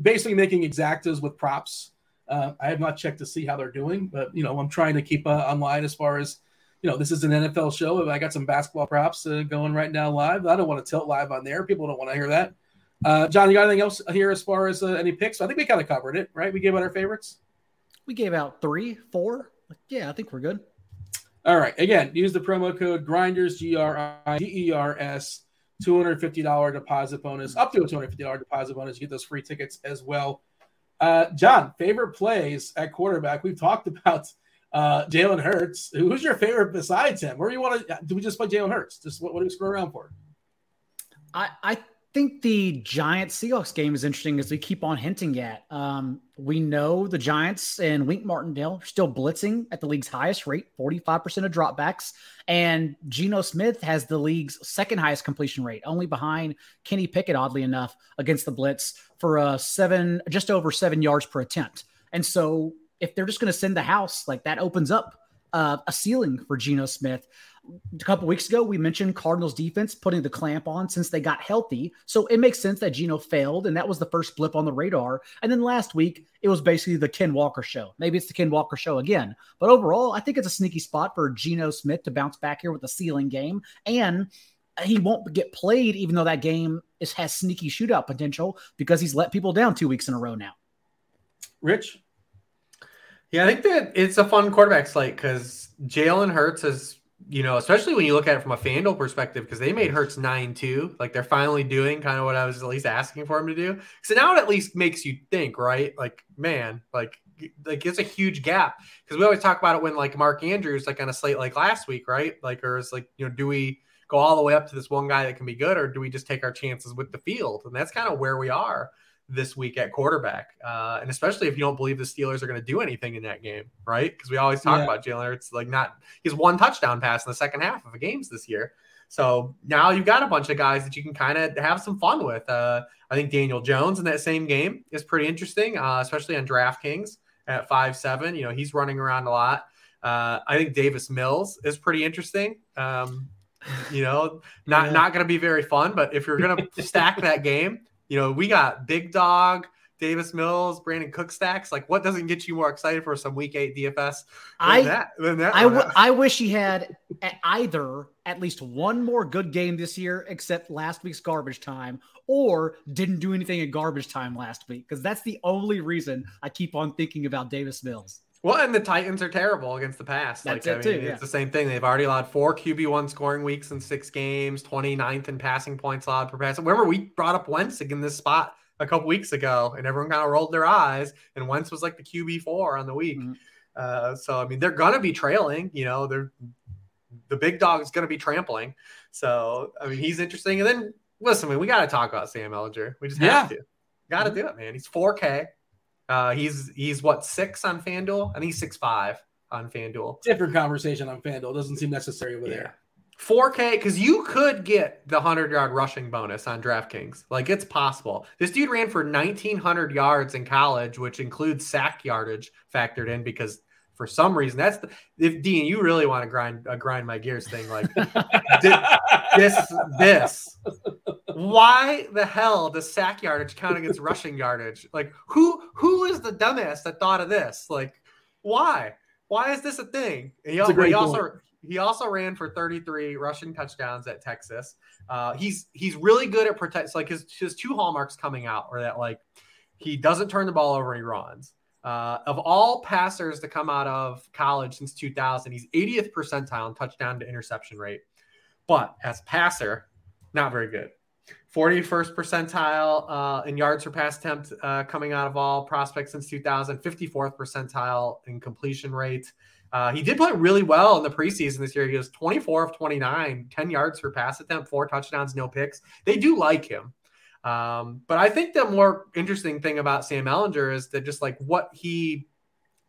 A: basically making exactas with props. Uh, I have not checked to see how they're doing, but you know I'm trying to keep uh, online as far as you know. This is an NFL show. I got some basketball props uh, going right now live. I don't want to tilt live on there. People don't want to hear that. Uh, John, you got anything else here as far as uh, any picks? I think we kind of covered it, right? We gave out our favorites.
B: We gave out three, four. Yeah, I think we're good.
A: All right. Again, use the promo code Grinders G R I D E R S. $250 deposit bonus, up to a $250 deposit bonus. You get those free tickets as well. Uh, John, favorite plays at quarterback. We've talked about uh, Jalen Hurts. Who's your favorite besides him? Where do you want to? Do we just play Jalen Hurts? Just what, what do we screw around for?
B: I, I think the Giants Seahawks game is interesting as we keep on hinting at. Um, we know the Giants and Wink Martindale are still blitzing at the league's highest rate, 45% of dropbacks. And Geno Smith has the league's second highest completion rate, only behind Kenny Pickett, oddly enough, against the blitz for a seven, just over seven yards per attempt. And so if they're just going to send the house, like that opens up uh, a ceiling for Geno Smith a couple weeks ago, we mentioned Cardinals defense putting the clamp on since they got healthy. So it makes sense that Geno failed, and that was the first blip on the radar. And then last week, it was basically the Ken Walker show. Maybe it's the Ken Walker show again. But overall, I think it's a sneaky spot for Geno Smith to bounce back here with a ceiling game. And he won't get played, even though that game is, has sneaky shootout potential because he's let people down two weeks in a row now.
A: Rich?
C: Yeah, I think that it's a fun quarterback slate because Jalen Hurts is you know, especially when you look at it from a FanDuel perspective, because they made Hurts 9 2. Like they're finally doing kind of what I was at least asking for him to do. So now it at least makes you think, right? Like, man, like, like it's a huge gap because we always talk about it when like Mark Andrews, like on a slate like last week, right? Like, or it's like, you know, do we go all the way up to this one guy that can be good, or do we just take our chances with the field? And that's kind of where we are this week at quarterback. Uh, and especially if you don't believe the Steelers are going to do anything in that game, right? Because we always talk yeah. about Jalen Hurts like not he's one touchdown pass in the second half of the games this year. So now you've got a bunch of guys that you can kind of have some fun with. Uh, I think Daniel Jones in that same game is pretty interesting, uh, especially on DraftKings at five seven. You know he's running around a lot. Uh, I think Davis Mills is pretty interesting. Um, you know, not yeah. not going to be very fun, but if you're going (laughs) to stack that game, you know, we got Big Dog, Davis Mills, Brandin Cooks stacks. Like, what doesn't get you more excited for some Week Eight DFS?
B: I that, than that I, w- I wish he had either at least one more good game this year, except last week's garbage time, or didn't do anything in garbage time last week, because that's the only reason I keep on thinking about Davis Mills.
C: Well, and the Titans are terrible against the pass.
B: That's
C: like,
B: it I
C: mean,
B: too, yeah.
C: it's the same thing. They've already allowed four QB1 scoring weeks in six games, 29th in passing points allowed per pass. Remember, we brought up Wentz in this spot a couple weeks ago, and everyone kind of rolled their eyes, and Wentz was like the QB4 on the week. Mm-hmm. Uh, so, I mean, they're going to be trailing. You know, they're the big dog is going to be trampling. So, I mean, he's interesting. And then, listen, I mean, we got to talk about Sam Ehlinger. We just have to. Got to mm-hmm. do it, man. He's 4K. Uh, he's he's what six on FanDuel, and he's six five on FanDuel.
A: Different conversation on FanDuel. Doesn't seem necessary over yeah. there.
C: 4K, because you could get the 100 yard rushing bonus on DraftKings. Like it's possible. This dude ran for 1,900 yards in college, which includes sack yardage factored in because for some reason that's the if Dean, you really want to grind uh, grind my gears thing like (laughs) this this why the hell does sack yardage count against rushing yardage? Like who who is the dumbass that thought of this? Like why? Why is this a thing? he, he also he also ran for 33 rushing touchdowns at Texas. Uh, he's he's really good at protect. Like his his two hallmarks coming out are that like he doesn't turn the ball over and he runs. Uh, of all passers to come out of college since 2000, he's 80th percentile in touchdown to interception rate. But as passer, not very good. 41st percentile uh, in yards per pass attempt uh, coming out of all prospects since 2000, 54th percentile in completion rate. Uh, he did play really well in the preseason this year. He was 24 of 29, 10 yards per pass attempt, four touchdowns, no picks. They do like him. Um, but I think the more interesting thing about Sam Ehlinger is that just like what he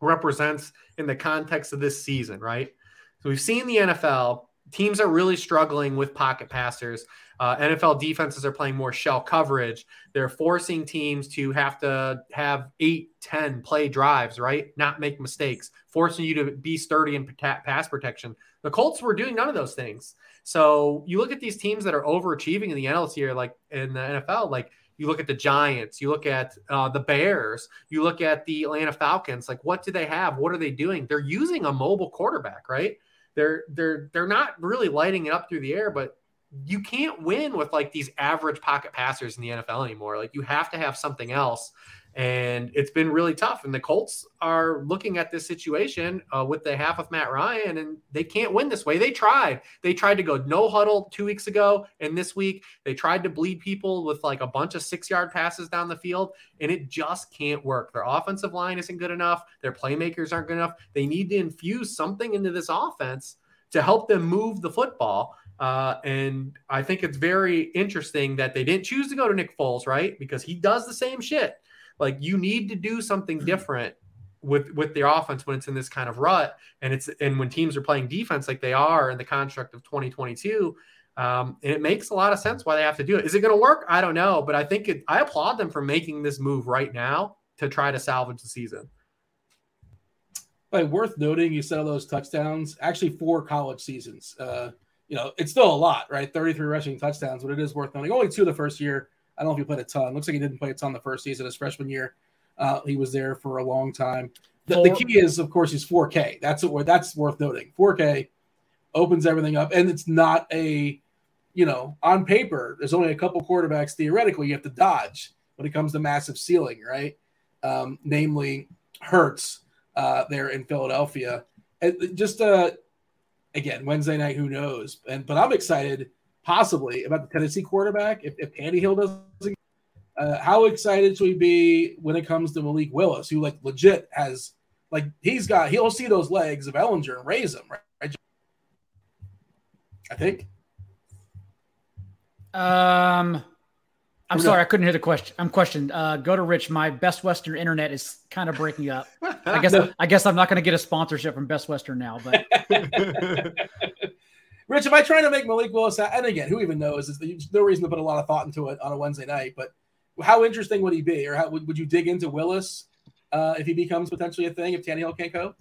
C: represents in the context of this season, right? So we've seen the NFL teams are really struggling with pocket passers. Uh, NFL defenses are playing more shell coverage. They're forcing teams to have to have eight, 10 play drives, right? Not make mistakes, forcing you to be sturdy in pass protection. The Colts were doing none of those things. So you look at these teams that are overachieving in the NLT here, like in the NFL, like you look at the Giants, you look at uh, the Bears, you look at the Atlanta Falcons. Like, what do they have? What are they doing? They're using a mobile quarterback, right? They're they're they're not really lighting it up through the air, but you can't win with like these average pocket passers in the NFL anymore. Like you have to have something else and it's been really tough. And the Colts are looking at this situation uh, with the half of Matt Ryan, and they can't win this way. They tried. They tried to go no huddle two weeks ago, and this week they tried to bleed people with like a bunch of six yard passes down the field, and it just can't work. Their offensive line isn't good enough. Their playmakers aren't good enough. They need to infuse something into this offense to help them move the football. Uh, and I think it's very interesting that they didn't choose to go to Nick Foles, right? Because he does the same shit. Like you need to do something mm-hmm. different with with their offense when it's in this kind of rut, and it's and when teams are playing defense like they are in the construct of 2022. Um, and it makes a lot of sense why they have to do it. Is it going to work? I don't know, but I think it, I applaud them for making this move right now to try to salvage the season.
A: But worth noting, you said all those touchdowns, actually four college seasons. Uh, you know, it's still a lot, right? 33 rushing touchdowns, but it is worth noting. Only two the first year. I don't know if he played a ton. Looks like he didn't play a ton the first season. His freshman year, uh, he was there for a long time. The, the, key is, of course, he's 4K. That's what that's worth noting. 4K opens everything up, and it's not a, you know, on paper. There's only a couple quarterbacks theoretically you have to dodge when it comes to massive ceiling, right? Um, namely, Hurts uh, there in Philadelphia. And just uh, again, Wednesday night, who knows? And but I'm excited possibly about the Tennessee quarterback if, if Tannehill doesn't. Uh, how excited should we be when it comes to Malik Willis, who like legit has like he's got he'll see those legs of Ehlinger and raise them, right? I think.
B: Um, I'm sorry, I couldn't hear the question. I'm questioned. Uh, go to Rich. My Best Western internet is kind of breaking up. I (laughs) guess no. I guess I'm not going to get a sponsorship from Best Western now. But (laughs)
A: Rich, am I trying to make Malik Willis? And again, who even knows? There's no reason to put a lot of thought into it on a Wednesday night. But how interesting would he be, or how would, would you dig into Willis uh, if he becomes potentially a thing if Tannehill can't go?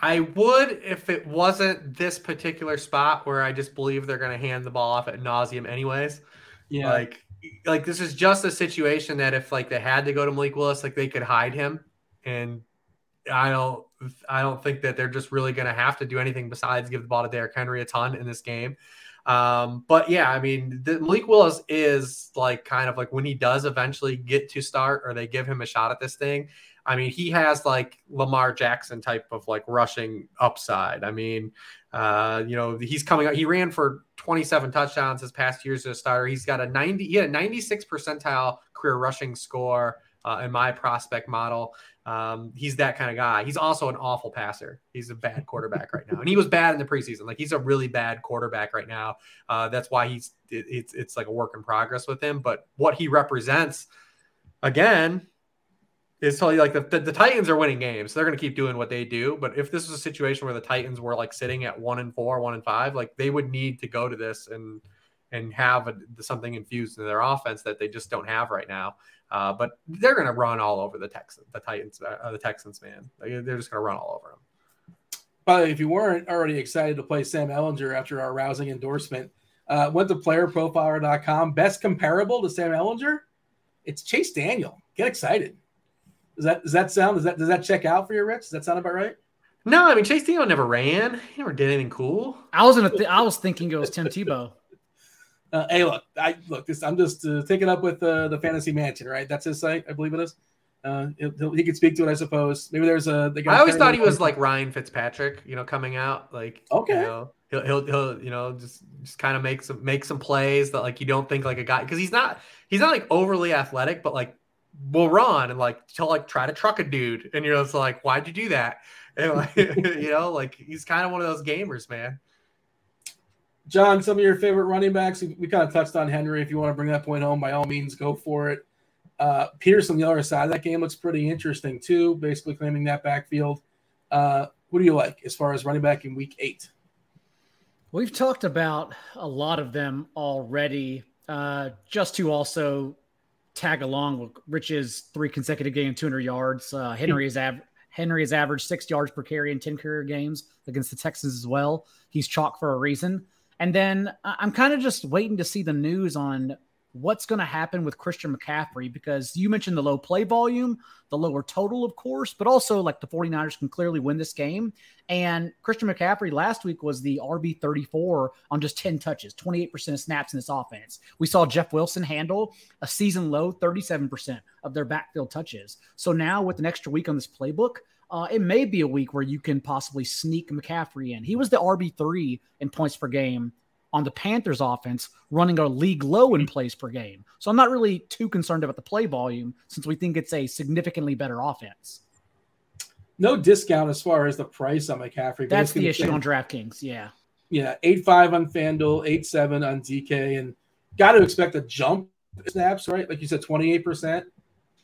C: I would if it wasn't this particular spot where I just believe they're going to hand the ball off at nauseum, anyways. Yeah, like like this is just a situation that if like they had to go to Malik Willis, like they could hide him, and I don't I don't think that they're just really going to have to do anything besides give the ball to Derrick Henry a ton in this game. Um, but yeah, I mean, the, Malik Willis is like kind of like when he does eventually get to start or they give him a shot at this thing. I mean, he has like Lamar Jackson type of like rushing upside. I mean, uh, you know, he's coming out. He ran for 27 touchdowns his past years as a starter. He's got a 90, he had a 96 percentile career rushing score uh, in my prospect model. Um, he's that kind of guy. He's also an awful passer. He's a bad quarterback right now, and he was bad in the preseason. Like he's a really bad quarterback right now. Uh, that's why he's it, it's it's like a work in progress with him. But what he represents, again, is totally like the, the, the Titans are winning games. So they're going to keep doing what they do. But if this was a situation where the Titans were like sitting at one and four, one and five, like they would need to go to this and and have a, something infused in their offense that they just don't have right now. Uh, but they're going to run all over the Texans, the Titans, uh, the Texans, man. They're just going to run all over them.
A: But if you weren't already excited to play Sam Ehlinger after our rousing endorsement, uh, went to playerprofiler.com. Best comparable to Sam Ehlinger? It's Chase Daniel. Get excited. Does that does that sound does that does that check out for you, Rich? Does that sound about right?
C: No, I mean Chase Daniel never ran. He never did anything cool.
B: I was in a th- I was thinking it was Tim Tebow.
A: Uh, hey, look, I look this. I'm just uh, taking up with uh, the Fantasy Mansion, right? That's his site, I believe it is. Uh, he could speak to it, I suppose. Maybe there's a.
C: The I always thought he was like Ryan Fitzpatrick, you know, coming out like
A: okay.
C: You know, he'll, he'll he'll you know just just kind of make some make some plays that like you don't think like a guy because he's not he's not like overly athletic, but like will run and like to like try to truck a dude, and you're just like, why'd you do that? And like, (laughs) you know, like he's kind of one of those gamers, man.
A: John, some of your favorite running backs. We, kind of touched on Henry. If you want to bring that point home, by all means, go for it. Uh, Pierce on the other side of that game looks pretty interesting too, basically claiming that backfield. Uh, what do you like as far as running back in week eight?
B: We've talked about a lot of them already. Uh, just to also tag along with Rich's three consecutive game, 200 yards. Uh, Henry is av- Henry has averaged six yards per carry in 10 career games against the Texans as well. He's chalk for a reason. And then I'm kind of just waiting to see the news on what's going to happen with Christian McCaffrey because you mentioned the low play volume, the lower total, of course, but also like the 49ers can clearly win this game. And Christian McCaffrey last week was the RB 34 on just 10 touches, 28% of snaps in this offense. We saw Jeff Wilson handle a season low 37% of their backfield touches. So now with an extra week on this playbook, uh, it may be a week where you can possibly sneak McCaffrey in. He was the RB3 in points per game on the Panthers offense running a league low in plays per game. So I'm not really too concerned about the play volume since we think it's a significantly better offense.
A: No discount as far as the price on McCaffrey.
B: That's the issue on DraftKings. Yeah.
A: Yeah. 8 5 on FanDuel, 8 7 on DK, and got to expect a jump snaps, right? Like you said, 28%.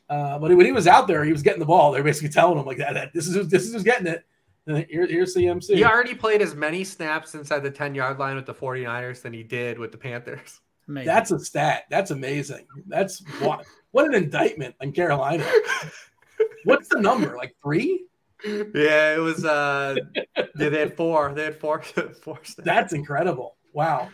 A: Uh, but when he was out there, he was getting the ball. They're basically telling him like that, that this is who's, this is who's getting it. Here, here's CMC.
C: He already played as many snaps inside the 10 yard line with the 49ers than he did with the Panthers.
A: Amazing. That's a stat. That's amazing. That's what what an indictment on Carolina. What's the number? Like three?
C: Yeah, it was uh yeah, they had four. They had four (laughs) four
A: snaps. That's incredible. Wow.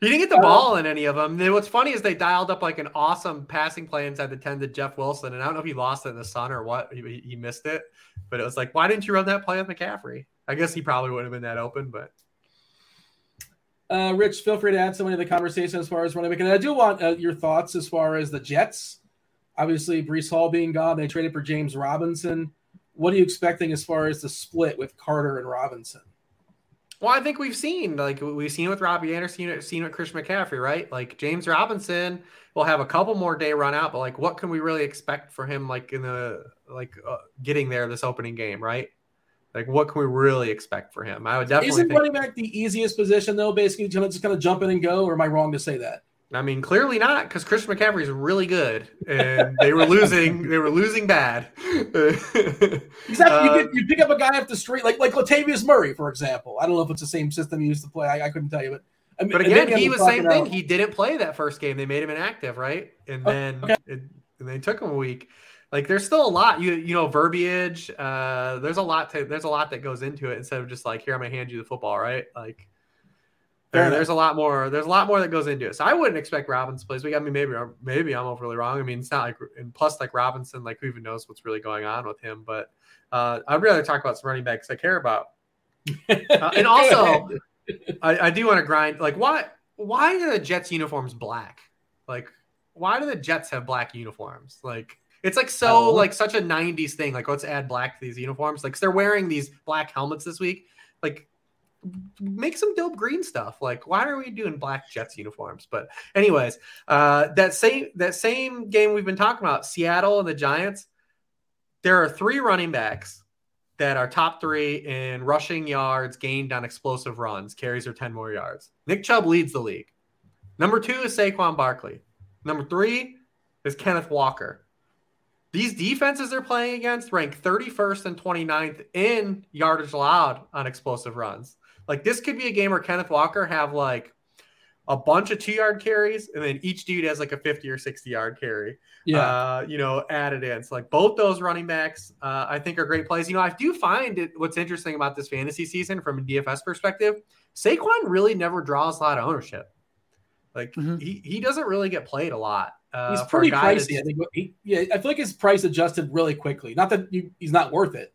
C: He didn't get the ball in any of them. And what's funny is they dialed up like an awesome passing play inside the 10 to Jeff Wilson. And I don't know if he lost it in the sun or what. He, he missed it. But it was like, why didn't you run that play with McCaffrey? I guess he probably wouldn't have been that open, but.
A: Uh, Rich, feel free to add somebody to the conversation as far as running back. And I do want uh, your thoughts as far as the Jets. Obviously, Breece Hall being gone, they traded for James Robinson. What are you expecting as far as the split with Carter and Robinson?
C: Well, I think we've seen like we've seen with Robbie Anderson, seen with Chris McCaffrey, right? Like James Robinson will have a couple more day run out, but like what can we really expect for him like in the like uh, getting there this opening game, right? Like what can we really expect for him? I would definitely.
A: Isn't think... running back the easiest position though? Basically, just kind of jump in and go, or am I wrong to say that?
C: I mean, clearly not, because Christian McCaffrey is really good, and they were losing. they were losing bad. (laughs)
A: exactly. You, you, pick up a guy off the street, like like Latavius Murray, for example. I don't know if it's the same system he used to play. I, I couldn't tell you, but
C: I mean, but again, he was same thing. He didn't play that first game. They made him inactive, right? And oh, then okay. it, and they took him a week. Like there's still a lot you you know verbiage. Uh, there's a lot to there's a lot that goes into it instead of just like here I'm gonna hand you the football, right? Like there, there's a lot more. There's a lot more that goes into it. So I wouldn't expect Robinson plays. We I mean, maybe maybe I'm overly wrong. I mean, it's not like and plus like Robinson, like who even knows what's really going on with him. But uh, I'd rather talk about some running backs I care about. uh, (laughs) and also, I, I do want to grind. Like, why why are the Jets uniforms black? Like, why do the Jets have black uniforms? Like, it's like so oh. like such a '90s thing. Like, let's add black to these uniforms. Like, they're wearing these black helmets this week. Like, make some dope green stuff. Like, why are we doing black Jets uniforms? But anyways, uh, that same that same game we've been talking about, Seattle and the Giants. There are three running backs that are top three in rushing yards gained on explosive runs, carries or 10 more yards. Nick Chubb leads the league. Number two is Saquon Barkley. Number three is Kenneth Walker. These defenses they're playing against rank 31st and 29th in yardage allowed on explosive runs. Like this could be a game where Kenneth Walker have like a bunch of two yard carries, and then each dude has like a 50 or 60 yard carry. Yeah. Uh, you know, added in. So like both those running backs, uh, I think are great plays. You know, I do find it what's interesting about this fantasy season from a DFS perspective, Saquon really never draws a lot of ownership. Like mm-hmm. he, he doesn't really get played a lot.
A: Uh, he's pretty pricey. I think. He, yeah, I feel like his price adjusted really quickly. Not that you, he's not worth it,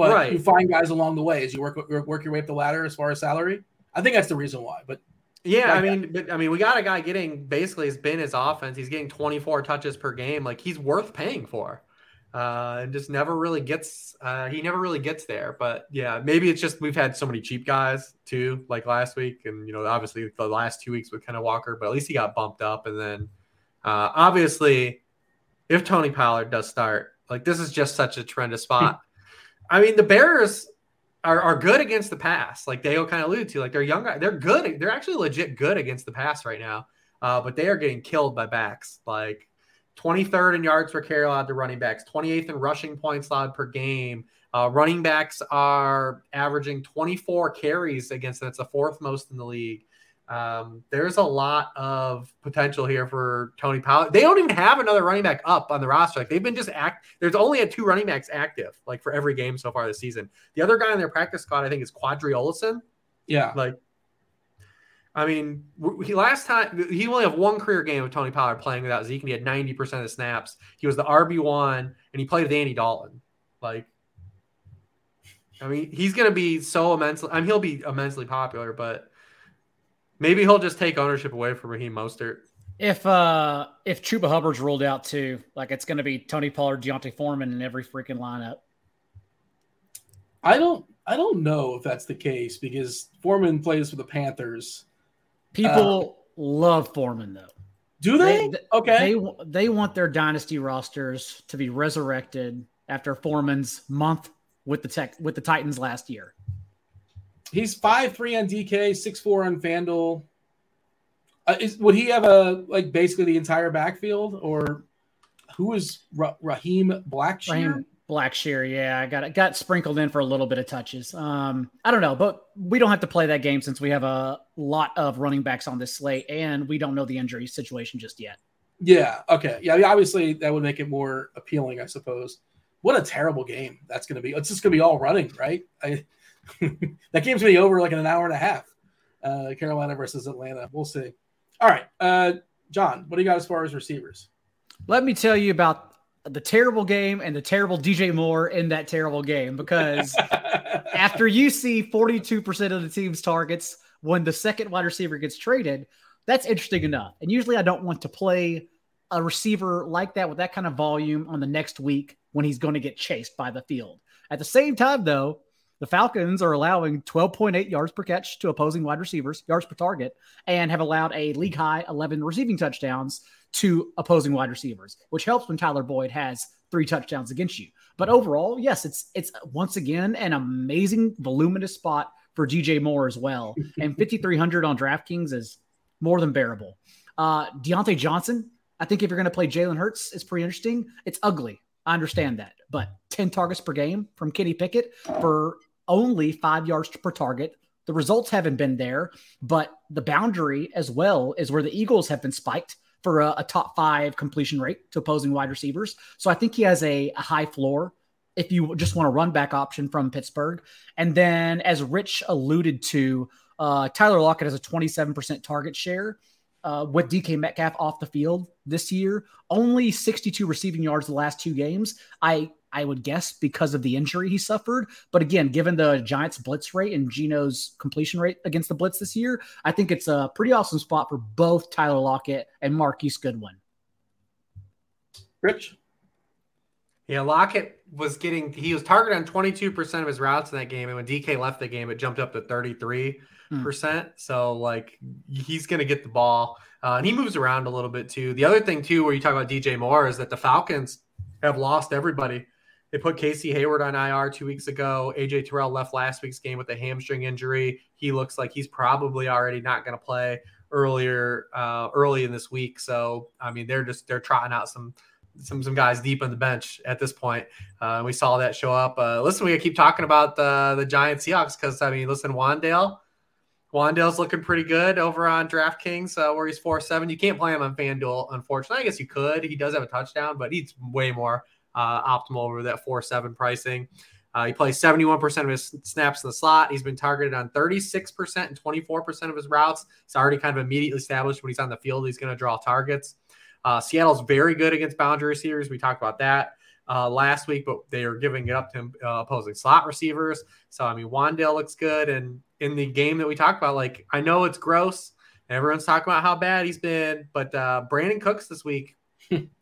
A: but right. you find guys along the way as you work work your way up the ladder as far as salary. I think that's the reason why. But
C: yeah, I mean, but I mean, we got a guy getting basically has been his offense. He's getting 24 touches per game. Like he's worth paying for. uh, and just never really gets. Uh, he never really gets there. But yeah, maybe it's just we've had so many cheap guys too, like last week, and you know, obviously the last two weeks with Kenneth Walker. But at least he got bumped up, and then uh, obviously, if Tony Pollard does start, like this is just such a tremendous spot. (laughs) I mean, the Bears are, are good against the pass, like Daigle kind of alluded to. Like they're young, they're good. They're actually legit good against the pass right now, uh, but they are getting killed by backs. Like 23rd in yards per carry allowed to running backs, 28th in rushing points allowed per game. Uh, running backs are averaging 24 carries against them. The fourth most in the league. Um, there's a lot of potential here for Tony Pollard. They don't even have another running back up on the roster. Like they've been just act. There's only a two running backs active, like for every game so far this season. The other guy in their practice squad, I think, is Qadree Ollison.
A: Yeah,
C: like I mean, he last time he only have one career game with Tony Pollard playing without Zeke, and he had ninety percent of the snaps. He was the RB one, and he played with Andy Dalton. Like, I mean, he's gonna be so immensely. I mean, he'll be immensely popular, but maybe he'll just take ownership away from Raheem Mostert.
B: If uh if Chuba Hubbard's ruled out too, like it's gonna be Tony Pollard, D'Onta Foreman in every freaking lineup.
A: I don't I don't know if that's the case because Foreman plays for the Panthers
B: People uh, love Foreman though.
A: Do they? they? Okay.
B: They they want their dynasty rosters to be resurrected after Foreman's month with the tech with the Titans last year.
A: He's five three on DK, six four on Fanduel. Uh, is, would he have a like basically the entire backfield, or who is Ra- Raheem Blackshear? Raheem,
B: Blackshear, yeah, I got it got sprinkled in for a little bit of touches. Um, I don't know, but we don't have to play that game since we have a lot of running backs on this slate, and we don't know the injury situation just yet.
A: Yeah. Okay. Yeah. Obviously, that would make it more appealing, I suppose. What a terrible game that's going to be. It's just going to be all running, right? I, (laughs) that game's to be over like in an hour and a half. Uh, Carolina versus Atlanta. We'll see. All right, uh, John, what do you got as far as receivers?
B: Let me tell you about the terrible game and the terrible DJ Moore in that terrible game because (laughs) after you see 42% of the team's targets when the second wide receiver gets traded, that's interesting enough. And usually I don't want to play a receiver like that with that kind of volume on the next week when he's going to get chased by the field. At the same time, though, the Falcons are allowing 12.8 yards per catch to opposing wide receivers, yards per target, and have allowed a league high 11 receiving touchdowns to opposing wide receivers, which helps when Tyler Boyd has three touchdowns against you. But overall, yes, it's it's once again an amazing voluminous spot for DJ Moore as well. (laughs) and 5300 on DraftKings is more than bearable. Uh Diontae Johnson, I think if you're going to play Jalen Hurts, it's pretty interesting. It's ugly. I understand that. But 10 targets per game from Kenny Pickett for only 5 yards per target. The results haven't been there, but the boundary as well is where the Eagles have been spiked for a, a, top five completion rate to opposing wide receivers. So I think he has a, a high floor if you just want a run back option from Pittsburgh. And then, as Rich alluded to, uh, Tyler Lockett has a 27% target share. Uh, with DK Metcalf off the field this year, only 62 receiving yards the last two games. I I would guess because of the injury he suffered. But again, given the Giants' blitz rate and Geno's completion rate against the blitz this year, I think it's a pretty awesome spot for both Tyler Lockett and Marquise Goodwin.
A: Rich?
C: Yeah, Lockett was getting, he was targeted on 22% of his routes in that game. And when DK left the game, it jumped up to 33%. Mm. So, like, he's going to get the ball. Uh, and he moves around a little bit too. The other thing, too, where you talk about DJ Moore is that the Falcons have lost everybody they put Casey Hayward on IR two weeks ago. AJ Terrell left last week's game with a hamstring injury. He looks like he's probably already not going to play earlier uh, early in this week. So I mean, they're just they're trotting out some some some guys deep on the bench at this point. Uh, we saw that show up. Uh, listen, we keep talking about the the Giant Seahawks because I mean, listen, Wan'Dale. Wan'Dale's looking pretty good over on DraftKings, uh, where he's four seven. You can't play him on FanDuel, unfortunately. I guess you could. He does have a touchdown, but he's way more uh, optimal over that 4 7 pricing. Uh, he plays 71% of his snaps in the slot. He's been targeted on 36% and 24% of his routes. He's already kind of immediately established when he's on the field, he's going to draw targets. Uh, Seattle's very good against boundary receivers. We talked about that uh, last week, but they are giving it up to uh, opposing slot receivers. So, I mean, Wan'Dale looks good. And in the game that we talked about, like, I know it's gross. Everyone's talking about how bad he's been, but uh, Brandin Cooks this week (laughs)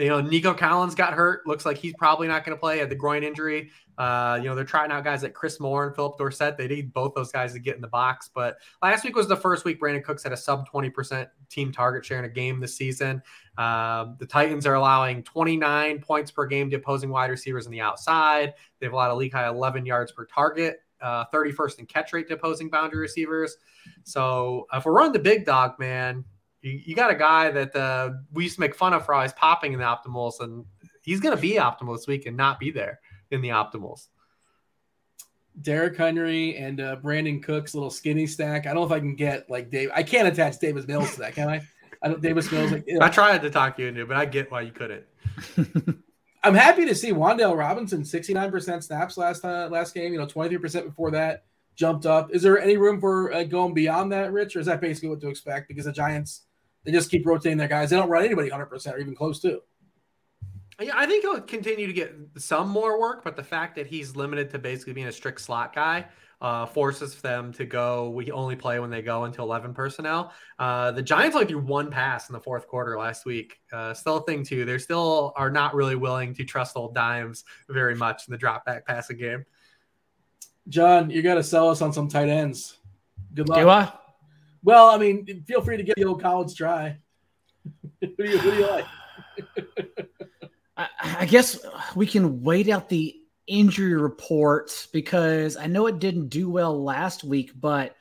C: you know, Nico Collins got hurt. Looks like he's probably not going to play. Had the groin injury. Uh, you know, they're trying out guys like Chris Moore and Phillip Dorsett. They need both those guys to get in the box. But last week was the first week Brandin Cooks had a sub 20% team target share in a game this season. Um, the Titans are allowing 29 points per game to opposing wide receivers on the outside. They've allowed a league high 11 yards per target, uh, 31st in catch rate to opposing boundary receivers. So if we're running the big dog, man, you, you got a guy that uh, we used to make fun of for always popping in the optimals, and he's going to be optimal this week and not be there in the optimals.
A: Derrick Henry and uh, Brandin Cooks little skinny stack. I don't know if I can get like Dave. I can't attach Davis Mills to that, can I? I don't. Davis Mills. Like, you.
C: I tried to talk you into it, but I get why you couldn't. (laughs)
A: I'm happy to see Wan'Dale Robinson 69% snaps last uh, last game. You know, 23% before that jumped up. Is there any room for uh, going beyond that, Rich, or is that basically what to expect? Because the Giants they just keep rotating their guys. They don't run anybody 100% or even close to.
C: Yeah, I think he'll continue to get some more work, but the fact that he's limited to basically being a strict slot guy uh, forces them to go. We only play when they go into 11 personnel. Uh, the Giants only threw one pass in the fourth quarter last week. Uh, still a thing, too. They still are not really willing to trust old dimes very much in the drop back passing game.
A: John, you got to sell us on some tight ends. Good luck. Well, I mean, feel free to give the old college try. (laughs) who, do you, who do you like?
B: I, I guess we can wait out the injury reports because I know it didn't do well last week, but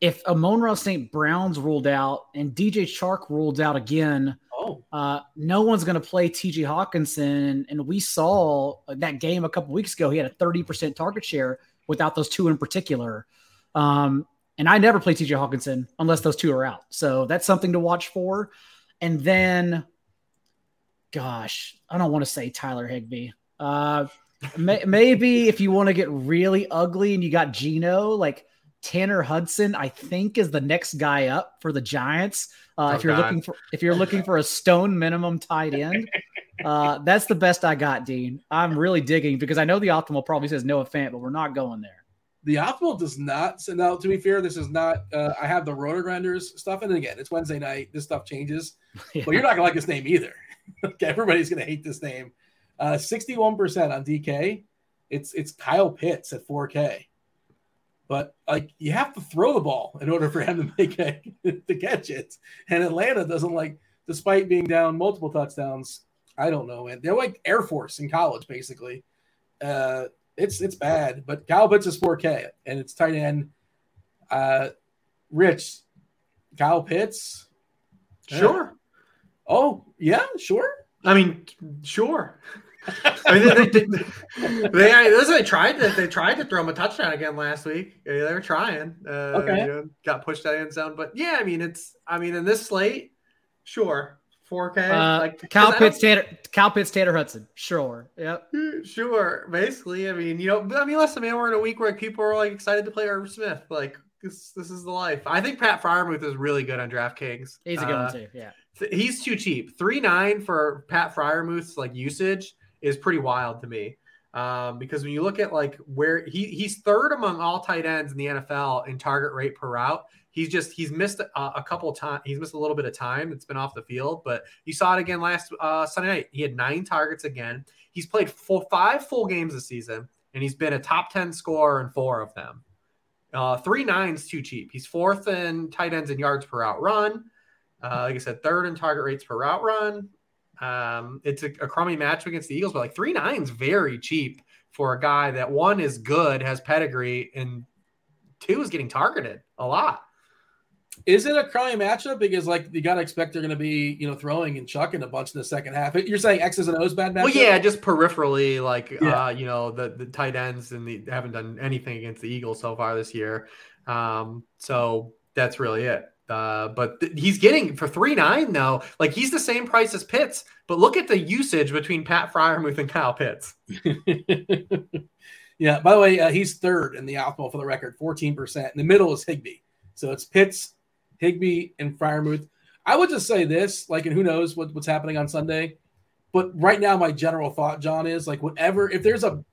B: if Amon-Ra St. Brown's ruled out and DJ Chark ruled out again,
A: oh,
B: uh, no one's going to play TJ Hockenson. And we saw that game a couple weeks ago. He had a 30% target share without those two in particular. Um, and I never play TJ Hockenson unless those two are out. So that's something to watch for. And then, gosh, I don't want to say Tyler Higbee. Uh, may, (laughs) maybe if you want to get really ugly and you got Geno, like Tanner Hudson, I think is the next guy up for the Giants. Uh,
C: Oh,
B: if you're
C: God.
B: looking for if you're looking for a stone minimum tight end, (laughs) uh, that's the best I got, Dean. I'm really digging because I know the optimal probably says Noah Fant, but we're not going there.
A: The optimal does not. send out. to be fair, this is not. Uh, I have the RotoGrinders stuff, and again, it's Wednesday night. This stuff changes, (laughs)
B: Yeah.
A: but you're not gonna like this name either. (laughs) okay, everybody's gonna hate this name. Uh, 61% on DK. It's it's Kyle Pitts at 4K. But like you have to throw the ball in order for him to make a, (laughs) to catch it. And Atlanta doesn't like, despite being down multiple touchdowns. I don't know, man. They're like Air Force in college, basically. Uh, it's it's bad. But Kyle Pitts is 4K and it's tight end. Uh, Rich, Kyle Pitts.
C: Sure.
A: Oh yeah, sure.
C: I mean, sure. I mean, they, they, they, listen, they tried to they tried to throw him a touchdown again last week. Yeah, They were trying. Uh,
A: Okay.
C: you know, got pushed out of the end zone, but yeah, I mean, it's I mean, in this slate, sure, 4K.
B: Uh,
C: like
B: Cal Pitts, Tanner, Cal Pitts, Tanner Hudson. Sure. Yep. (laughs)
C: Sure, basically. I mean, you know, I mean, listen, man, we're in a week where people are like excited to play Irv Smith. Like this, this is the life. I think Pat Freiermuth is really good on DraftKings.
B: He's a good
C: Uh,
B: one too. Yeah.
C: th- he's too cheap. Three nine for Pat Freiermuth's like usage is pretty wild to me. Um, because when you look at like where he he's third among all tight ends in the NFL in target rate per route. He's just he's missed a, a couple times. He's missed a little bit of time. It's been off the field, but you saw it again last uh, Sunday night. He had nine targets again. He's played full five full games this season, and he's been a top ten scorer in four of them. Uh, three nines too cheap. He's fourth in tight ends in yards per route run. Uh, like I said, third in target rates per route run. Um, it's a, a crummy match against the Eagles, but like three nines very cheap for a guy that one is good, has pedigree, and two is getting targeted a lot.
A: Is it a crummy matchup? Because like you gotta expect they're gonna be, you know, throwing and chucking a bunch in the second half. You're saying X's and O's bad matchup?
C: Well, yeah, just peripherally, like
A: Yeah.
C: uh, you know, the the tight ends and the haven't done anything against the Eagles so far this year. Um, so that's really it. Uh, but th- he's getting for three nine though, like he's the same price as Pitts. But look at the usage between Pat Freiermuth and Kyle Pitts. (laughs)
A: yeah. By the way, uh, he's third in the optimal for the record, 14%. In the middle is Higbee. So it's Pitts, Higbee, and Freiermuth. I would just say this, like, and who knows what, what's happening on Sunday. But right now, my general thought, John, is like whatever if there's a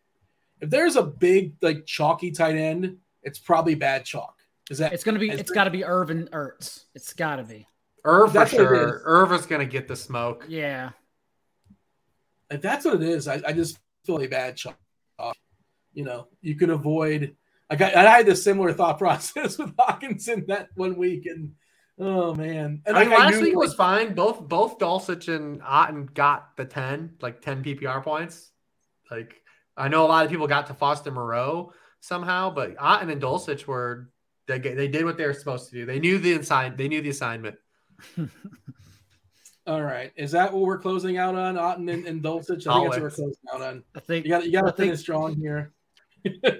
A: if there's a big like chalky tight end, it's probably bad chalk. Is that
B: It's gonna be.
A: It's
B: It's got to be Irvin Ertz. It's got to be.
C: Irv for
A: That's what it
C: sure.
A: is.
C: Irv is gonna get the smoke.
B: Yeah.
A: If that's what it is, I, I just feel a bad chalk. You know, you could avoid. I got. I had this similar thought (laughs) process with Hockenson that one week, and oh man, and
C: I mean,
A: like,
C: last
A: knew-
C: week was fine. Both both Dulcich and Otten got the ten, like ten PPR points. Like I know a lot of people got to Foster Moreau somehow, but Otten and Dulcich were they they did what they were supposed to do. They knew the assign they knew the assignment. (laughs)
A: All right, is that what we're closing out on? Otten and, and Dulcich. I think that's what we're
C: Always.
A: closing out on.
B: I think
A: You got. You got
B: I
A: to
B: think-
A: finish strong here.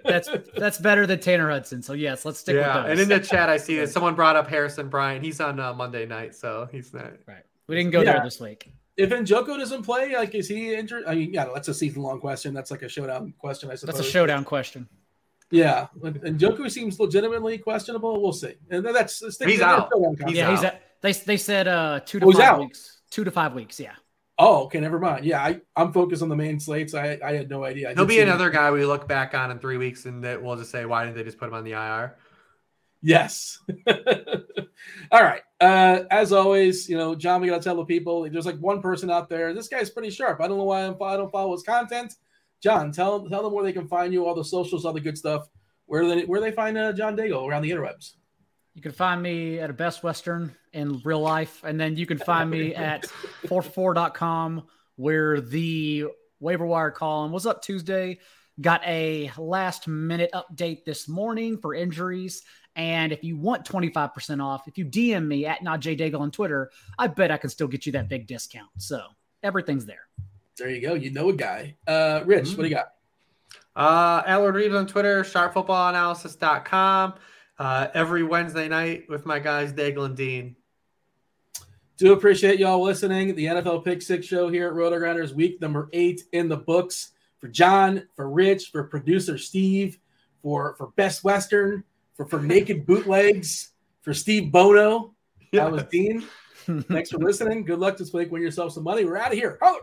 B: That's that's better than Tanner Hudson. So yes, let's stick
C: yeah,
B: with those.
C: and in the chat I see that someone brought up Harrison Bryant. He's on uh, Monday night, so he's not.
B: right. We didn't go
A: Yeah.
B: there this week.
A: if Njoku doesn't play, like, is he injured? I mean, yeah, that's a season long question. That's like a showdown question, I suppose.
B: That's a showdown question.
A: Yeah, Njoku seems legitimately questionable. We'll see. And then that's
C: He's out. He's
A: concept.
B: yeah, he's
C: out.
B: they they said uh two to
A: Oh, he's
B: five
A: out.
B: weeks. Two to five weeks. Yeah.
A: Oh, okay, never mind. Yeah, I, I'm focused on the main slates. I I had no idea. I
C: He'll be
A: see-
C: another guy we look back on in three weeks, and that we'll just say, why didn't they just put him on the IR?
A: Yes. (laughs) All right. Uh, as always, you know, John, we gotta tell the people. There's like one person out there. This guy's pretty sharp. I don't know why I'm, I don't follow his content. John, tell tell them where they can find you, all the socials, all the good stuff. Where do they where do they find uh, John Daigle around the interwebs?
B: You can find me at a Best Western in real life, and then you can find me (laughs) at 4for4.com where the waiver wire column was up Tuesday. Got a last minute update this morning for injuries. And if you want 25% off, if you DM me at not J Daigle on Twitter, I bet I can still get you that big discount. So everything's there.
A: There you go. You know a guy. Uh, Rich, what do you got?
C: Uh, Lord Reebs on Twitter, sharpfootballanalysis.com. Uh, every Wednesday night with my guys, Daigle and Dean.
A: Do appreciate y'all listening. The NFL Pick Six show here at RotoGrinders, week number eight in the books. For John, for Rich, for producer Steve, for for Best Western, for for (laughs) Naked Bootlegs, for Steve Bono. That was Dean. Thanks for (laughs) listening. Good luck this week. Win yourself some money. We're out of here. Holler.